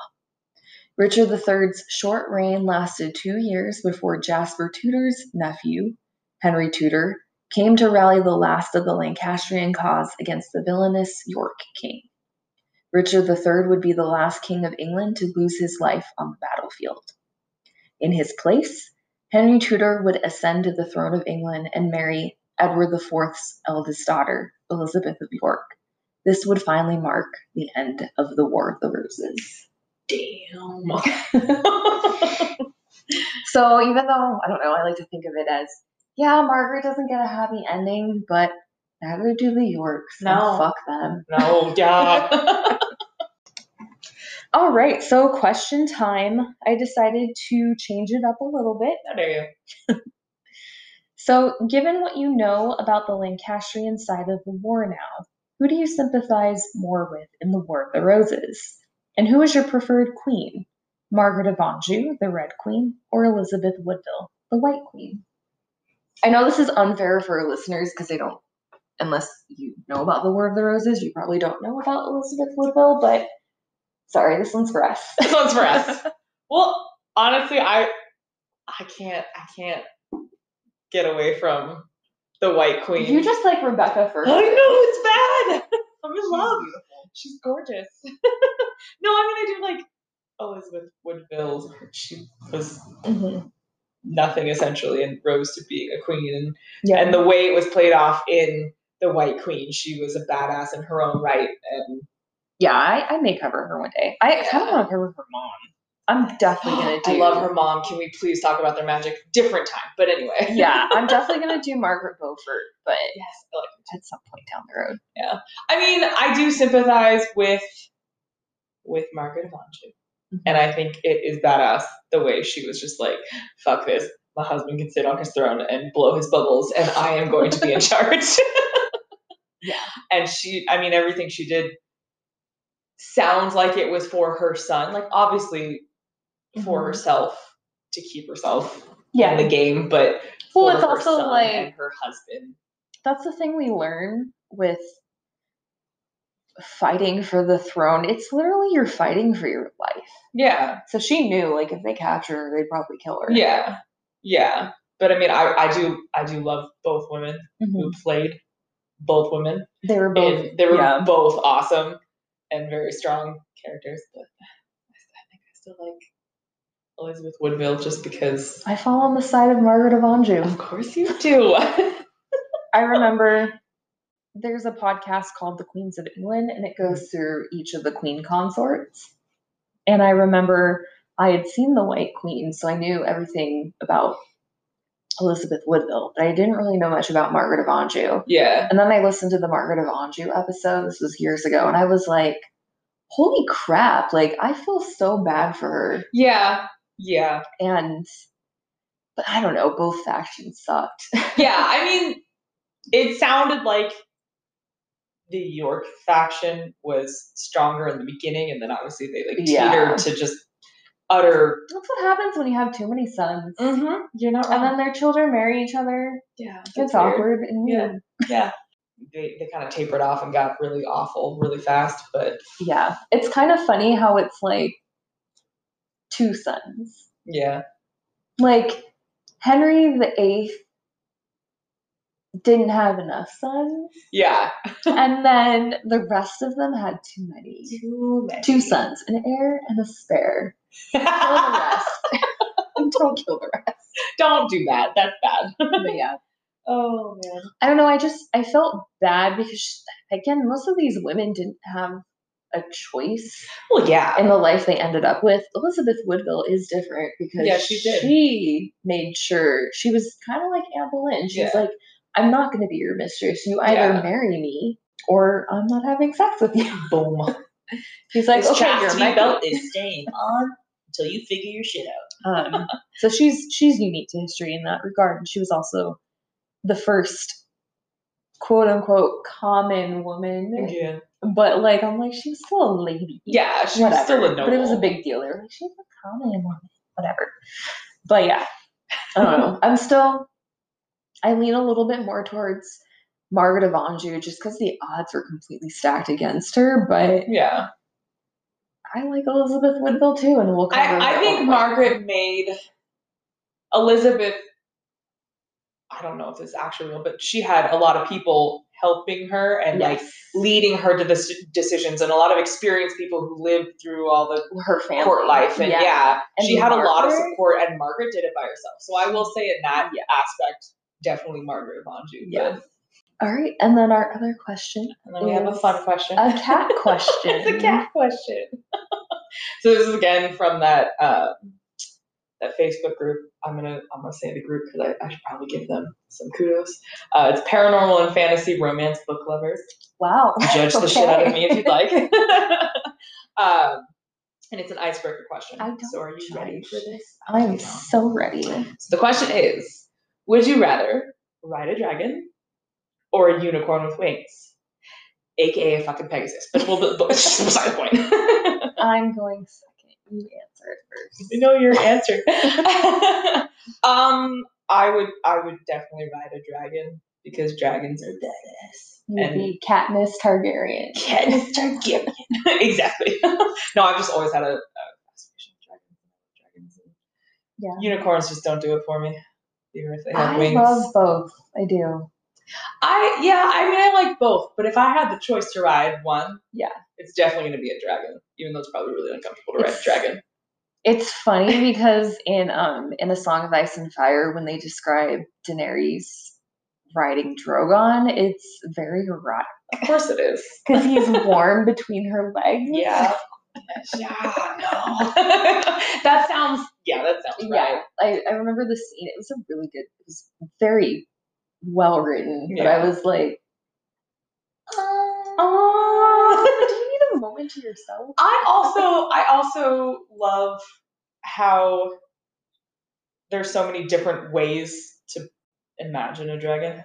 Richard III's short reign lasted two years before Jasper Tudor's nephew, Henry Tudor, came to rally the last of the Lancastrian cause against the villainous York king. Richard III would be the last king of England to lose his life on the battlefield. In his place, Henry Tudor would ascend to the throne of England and marry Edward IV's eldest daughter, Elizabeth of York. This would finally mark the end of the War of the Roses. Damn. So even though I don't know, I like to think of it as yeah, Margaret doesn't get a happy ending, but neither do the Yorks. No. fuck them. no, yeah. All right, so question time. I decided to change it up a little bit. How dare you? So, given what you know about the Lancastrian side of the war now, who do you sympathize more with in the War of the Roses? And who is your preferred queen? Margaret of Anjou, the Red Queen, or Elizabeth Woodville, the White Queen? I know this is unfair for our listeners because they don't, unless you know about the War of the Roses, you probably don't know about Elizabeth Woodville, but sorry, this one's for us. This one's for us. Well, honestly, I I can't I can't get away from the White Queen. You just like Rebecca first. I know it's bad. I'm in love. beautiful. She's gorgeous. no, I mean I do like Elizabeth Woodville. She was Mhm. Nothing essentially and rose to being a queen and Yeah. and the way it was played off in the White Queen, she was a badass in her own right. And Yeah, I, I may cover her one day. I kind of want to cover her mom. I'm definitely gonna do. I love her mom. Can we please talk about their magic? Different time, but anyway. Yeah, I'm definitely gonna do Margaret Beaufort, but yes, like at some point down the road. Yeah, I mean, I do sympathize with with Margaret of Anjou. And I think it is badass the way she was just like, "Fuck this! My husband can sit on his throne and blow his bubbles, and I am going to be in charge." Yeah. and she, I mean, everything she did sounds like it was for her son. Like, obviously, for Mhm. herself to keep herself yeah. in the game, but Well, for it's also like- her husband. that's the thing we learn with fighting for the throne. It's literally you're fighting for your life. Yeah. So she knew, like, if they capture her, they'd probably kill her. Yeah, yeah. But I mean, I, I do I do love both women Mhm. who played both women. They were both. and they were yeah. both awesome and very strong characters. But I think I still like Elizabeth Woodville just because. I fall on the side of Margaret of Anjou. Of course you do. I remember there's a podcast called The Queens of England, and it goes mm-hmm. through each of the queen consorts. And I remember I had seen the White Queen, so I knew everything about Elizabeth Woodville, but I didn't really know much about Margaret of Anjou. yeah. And then I listened to the Margaret of Anjou episode, this was years ago, and I was like, holy crap, like I feel so bad for her. Yeah. Yeah. And, but I don't know, both factions sucked. Yeah. I mean, it sounded like the York faction was stronger in the beginning, and then obviously they like Yeah. teetered to just utter. That's what happens when you have too many sons. Mm-hmm. You're not And then their children marry each other. yeah, It's that's weird. awkward and Yeah. Yeah. They, they kind of tapered off and got really awful really fast, but Yeah. It's kind of funny how it's like two sons. yeah. Like Henry the Eighth didn't have enough sons, Yeah. and then the rest of them had too many. Too many. Two sons, an heir and a spare. Kill the rest. Don't kill the rest. Don't do that. That's bad. But yeah. oh man. I don't know. I just I felt bad because again, most of these women didn't have a choice Well, yeah. in the life they ended up with. Elizabeth Woodville is different because Yeah, she did. she made sure she was kind of like Anne Boleyn. She Yeah. like, I'm not going to be your mistress. You either Yeah. marry me or I'm not having sex with you. Boom. She's like, This okay, my belt is staying on until you figure your shit out. Um, so she's she's unique to history in that regard. And she was also the first quote unquote common woman. Yeah. But like I'm like, she was still a lady. Yeah, she was Whatever. still a noble. But it was a big deal. They were like, she's a common woman. Whatever. But yeah. I don't know. I'm still I lean a little bit more towards Margaret of Anjou just because the odds were completely stacked against her, but Yeah. I like Elizabeth Woodville too, and we'll cover I, I think one way. Margaret made Elizabeth. I don't know if this is actually real, but she had a lot of people helping her and like leading her to the decisions, and a lot of experienced people who lived through all the her family court life. And yeah, And she had a lot of support, and Margaret did it by herself. So I will say, in that Yeah. aspect, definitely Margaret of Anjou. Yeah. All right, and then our other question, and then we have a fun question. a cat question. it's a cat question. so this is again from that uh, that Facebook group. I'm gonna I'm gonna say the group because I, I should probably give them some kudos. Uh, it's paranormal and fantasy romance book lovers. Wow. Judge the shit out of me if you'd like. um, and it's an icebreaker question. I don't so are you ready judge. for this? I'm so ready. So the question is: Would you rather ride a dragon or a unicorn with wings, aka a fucking Pegasus? But we'll, but it's just beside the point. I'm going second. You answer it first. You know your answer. um, I would, I would definitely ride a dragon because dragons are badass. You'd And- be Katniss Targaryen. Katniss Targaryen. exactly. no, I've just always had a, a fascination with dragons. dragons and Yeah. Unicorns just don't do it for me, if they have I wings. love both. I do. I yeah, I mean I like both, but if I had the choice to ride one, Yeah. it's definitely gonna be a dragon, even though it's probably really uncomfortable to ride a dragon. It's funny because in um in a Song of Ice and Fire, when they describe Daenerys riding Drogon, it's very erotic Of course it is. because he's warm between her legs. Yeah. yeah, no. that sounds yeah, that sounds yeah. I, I remember the scene. It was a really good. It was very well written, but I was like, Oh. oh, do you need a moment to yourself? I also I also love how there's so many different ways to imagine a dragon.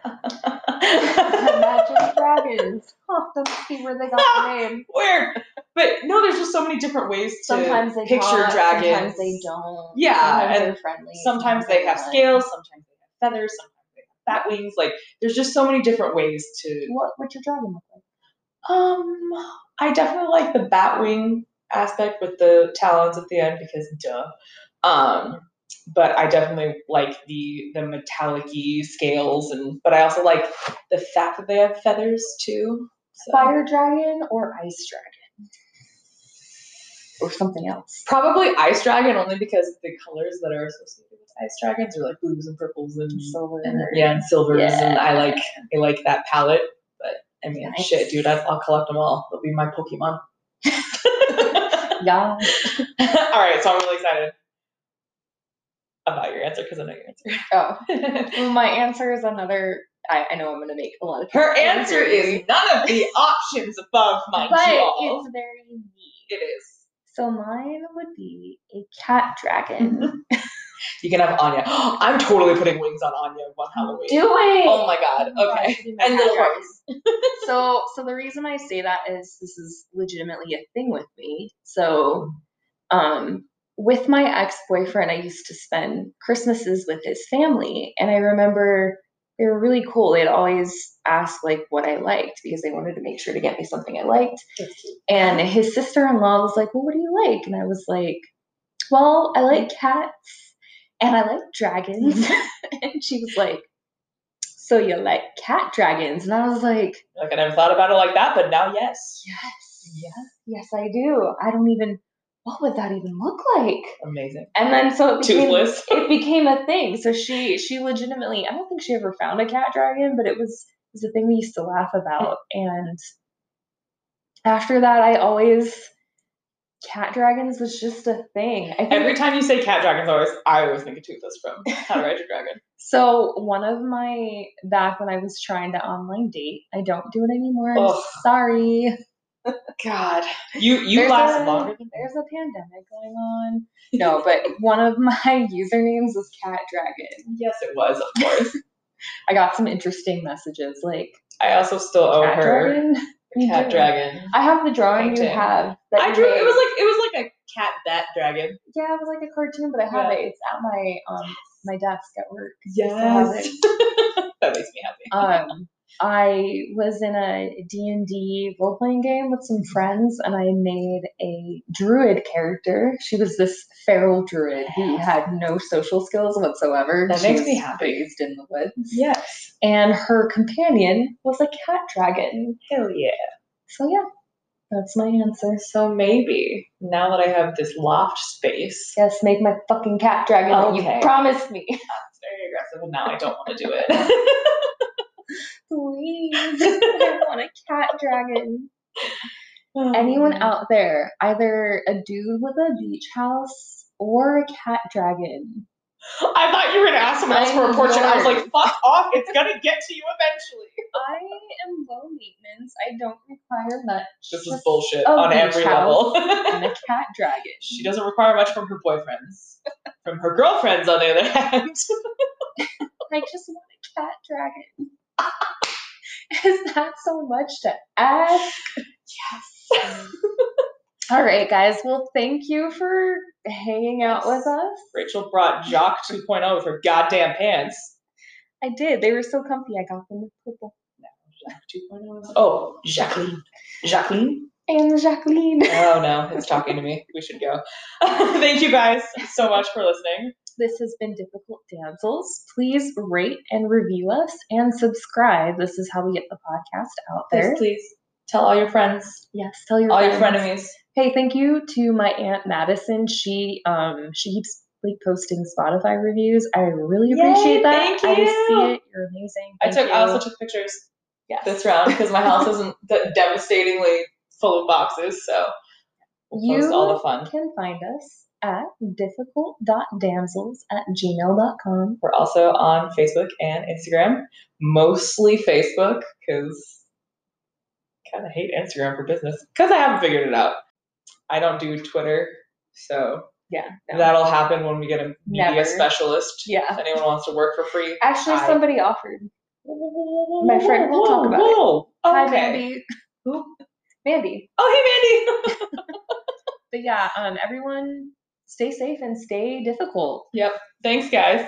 Imagine dragons. Huh, let's see where they got the name. Weird. But no, there's just so many different ways to Sometimes they picture talk, dragons. Sometimes they don't. Yeah, sometimes and they're friendly. Sometimes they have scales, sometimes they have feathers, sometimes they have bat wings. Like there's just so many different ways to What what's your dragon look like? um I definitely like the bat wing aspect with the talons at the end because duh. Um but I definitely like the the metallic-y scales and but I also like the fact that they have feathers too. So. Fire dragon or ice dragon? Or something else. Probably ice dragon only because the colors that are associated with ice dragons are like blues and purples and, Silver. and yeah and silvers and I like I like that palette. But I mean Nice. shit, dude, I, I'll collect them all. They'll be my Pokemon. Yeah. all right, so I'm really excited about your answer because I know your Oh. answer. Well, my answer is another. I, I know I'm going to make a lot of. Her answer is none of the options above my but jaw. it's very neat. It is. So mine would be a cat dragon. You can have Anya. I'm totally putting wings on Anya one Halloween. Do it. Oh my god. Oh Okay. And little hearts. so so the reason I say that is this is legitimately a thing with me. So um with my ex-boyfriend I used to spend Christmases with his family and I remember they were really cool. They'd always ask like what I liked because they wanted to make sure to get me something I liked. And his sister-in-law was like, "Well, what do you like?" And I was like, "Well, I like cats and I like dragons." Mm-hmm. and she was like, "So you like cat dragons?" And I was like, Like I never thought about it like that, but now yes. Yes. Yeah. Yes, I do. I don't even. What would that even look like? Amazing. And then so it became, Toothless. it became a thing. So she she legitimately. I don't think she ever found a cat dragon, but it was it was a thing we used to laugh about. And after that, I always cat dragons was just a thing. Every time you say cat dragons, I always I always think of Toothless from How to Ride Your Dragon. So one of my back when I was trying to online date, I don't do it anymore. I'm sorry. God. You you There's last a, longer than There's a pandemic going on. No, but one of my usernames was Cat Dragon. Yes, it was, of course. I got some interesting messages like, I also still owe Kat her dragon. cat dragon. I have the drawing you have. That I drew. made. It was like it was like a cat that dragon. yeah, it was like a cartoon, but I have Yeah. it. It's at my um my desk at work. I still have it. that makes me happy. um i was in a d&d role-playing game with some friends and i made a druid character she was this feral druid who had no social skills whatsoever That She makes me happy. raised in the woods yes. and her companion was a cat dragon Hell yeah. so yeah that's my answer So maybe now that I have this loft space, yes make my fucking cat dragon that Okay. you promised me it's very aggressive, and now I don't want to do it. please i want a cat dragon oh, anyone out there, either a dude with a beach house or a cat dragon. I thought you were gonna ask someone else for a I'm portrait. I was like, fuck off, it's gonna get to you eventually. I am low maintenance. I don't require much. This is bullshit a on every level. and a cat dragon. she doesn't require much from her boyfriends. From her girlfriends, on the other hand. I just want a cat dragon. is that so much to ask? yes. All right, guys. Well, thank you for hanging out with us. Rachel brought Jock 2.0 with her goddamn pants. I did. They were so comfy. I got them with purple. No, Jock 2.0 is- Oh, Jacqueline. Jacqueline? And Jacqueline. Oh no, it's talking to me. We should go. Thank you guys so much for listening. This has been Difficult Damsels. Please rate and review us and subscribe. This is how we get the podcast out there. Yes, please tell all your friends, Yes, tell your all your friends. frenemies. Hey, thank you to my aunt Madison. She um she keeps like posting Spotify reviews. I really Yay, appreciate that. thank I you. see it. You're amazing. I Thank took. I also took pictures yes. this round because my house isn't de- devastatingly full of boxes. So we'll post You all the fun. can find us at difficult.damsels at gmail.com. We're also on Facebook and Instagram, mostly Facebook because kind of hate Instagram for business because I haven't figured it out. I don't do Twitter, so Yeah. no. that'll happen when we get a media Never. specialist. Yeah. If anyone wants to work for free. Actually, I- somebody offered. My friend will talk about it. whoa. Hi, Okay. Mandy. Who? Mandy. Oh, hey, Mandy. But yeah, um, everyone stay safe and stay difficult. Yep. Thanks, guys.